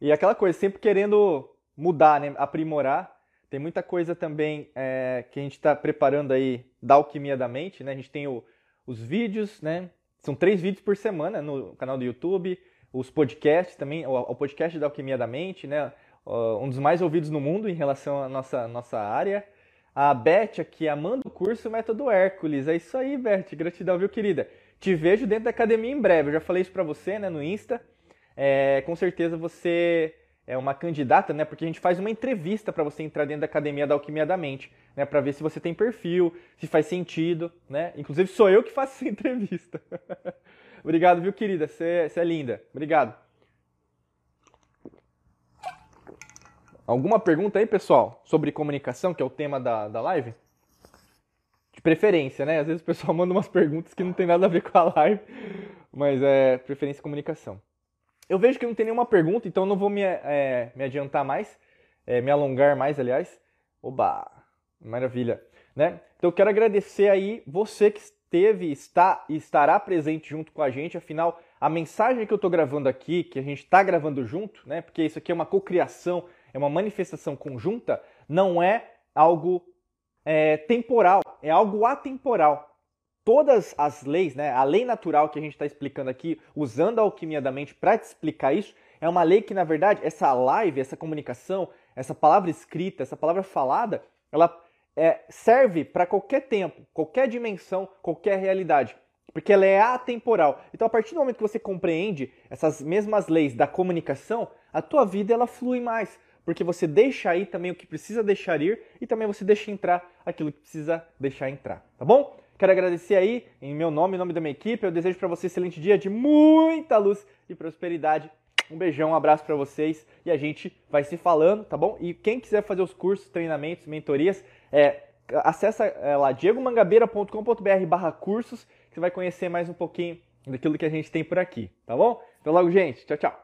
Speaker 1: E aquela coisa, sempre querendo mudar, né, aprimorar. Tem muita coisa também é, que a gente está preparando aí da Alquimia da Mente, né? A gente tem o, os vídeos, né? São três vídeos por semana no canal do YouTube, os podcasts também, o, o podcast da Alquimia da Mente, né? Um dos mais ouvidos no mundo em relação à nossa, nossa área. A Beth aqui amando o curso Método Hércules. É isso aí, Beth. Gratidão, viu, querida? Te vejo dentro da academia em breve. Eu já falei isso para você, né, no Insta. É, com certeza você é uma candidata, né? Porque a gente faz uma entrevista para você entrar dentro da academia da Alquimia da Mente, né? Para ver se você tem perfil, se faz sentido, né? Inclusive sou eu que faço essa entrevista. Obrigado, viu, querida? Você é linda. Obrigado. Alguma pergunta aí, pessoal, sobre comunicação, que é o tema da, da live? De preferência, né? Às vezes o pessoal manda umas perguntas que não tem nada a ver com a live, mas é preferência comunicação. Eu vejo que não tem nenhuma pergunta, então não vou me, é, me adiantar mais, é, me alongar mais, aliás. Oba! Maravilha, né? Então eu quero agradecer aí você que esteve, está e estará presente junto com a gente. Afinal, a mensagem que eu estou gravando aqui, que a gente está gravando junto, né? Porque isso aqui é uma cocriação, é uma manifestação conjunta, não é algo é, temporal, é algo atemporal todas as leis, né, a lei natural que a gente está explicando aqui, usando a alquimia da mente para te explicar isso, é uma lei que, na verdade, essa live, essa comunicação, essa palavra escrita, essa palavra falada, ela é, serve para qualquer tempo, qualquer dimensão, qualquer realidade. Porque ela é atemporal. Então, a partir do momento que você compreende essas mesmas leis da comunicação, a tua vida ela flui mais. Porque você deixa aí também o que precisa deixar ir e também você deixa entrar aquilo que precisa deixar entrar. Tá bom? Quero agradecer aí, em meu nome, em nome da minha equipe. Eu desejo para você um excelente dia de muita luz e prosperidade. Um beijão, um abraço para vocês e a gente vai se falando, tá bom? E quem quiser fazer os cursos, treinamentos, mentorias, é, acessa é, lá diegomangabeira.com.br barra cursos, que você vai conhecer mais um pouquinho daquilo que a gente tem por aqui, tá bom? Então logo, gente. Tchau, tchau.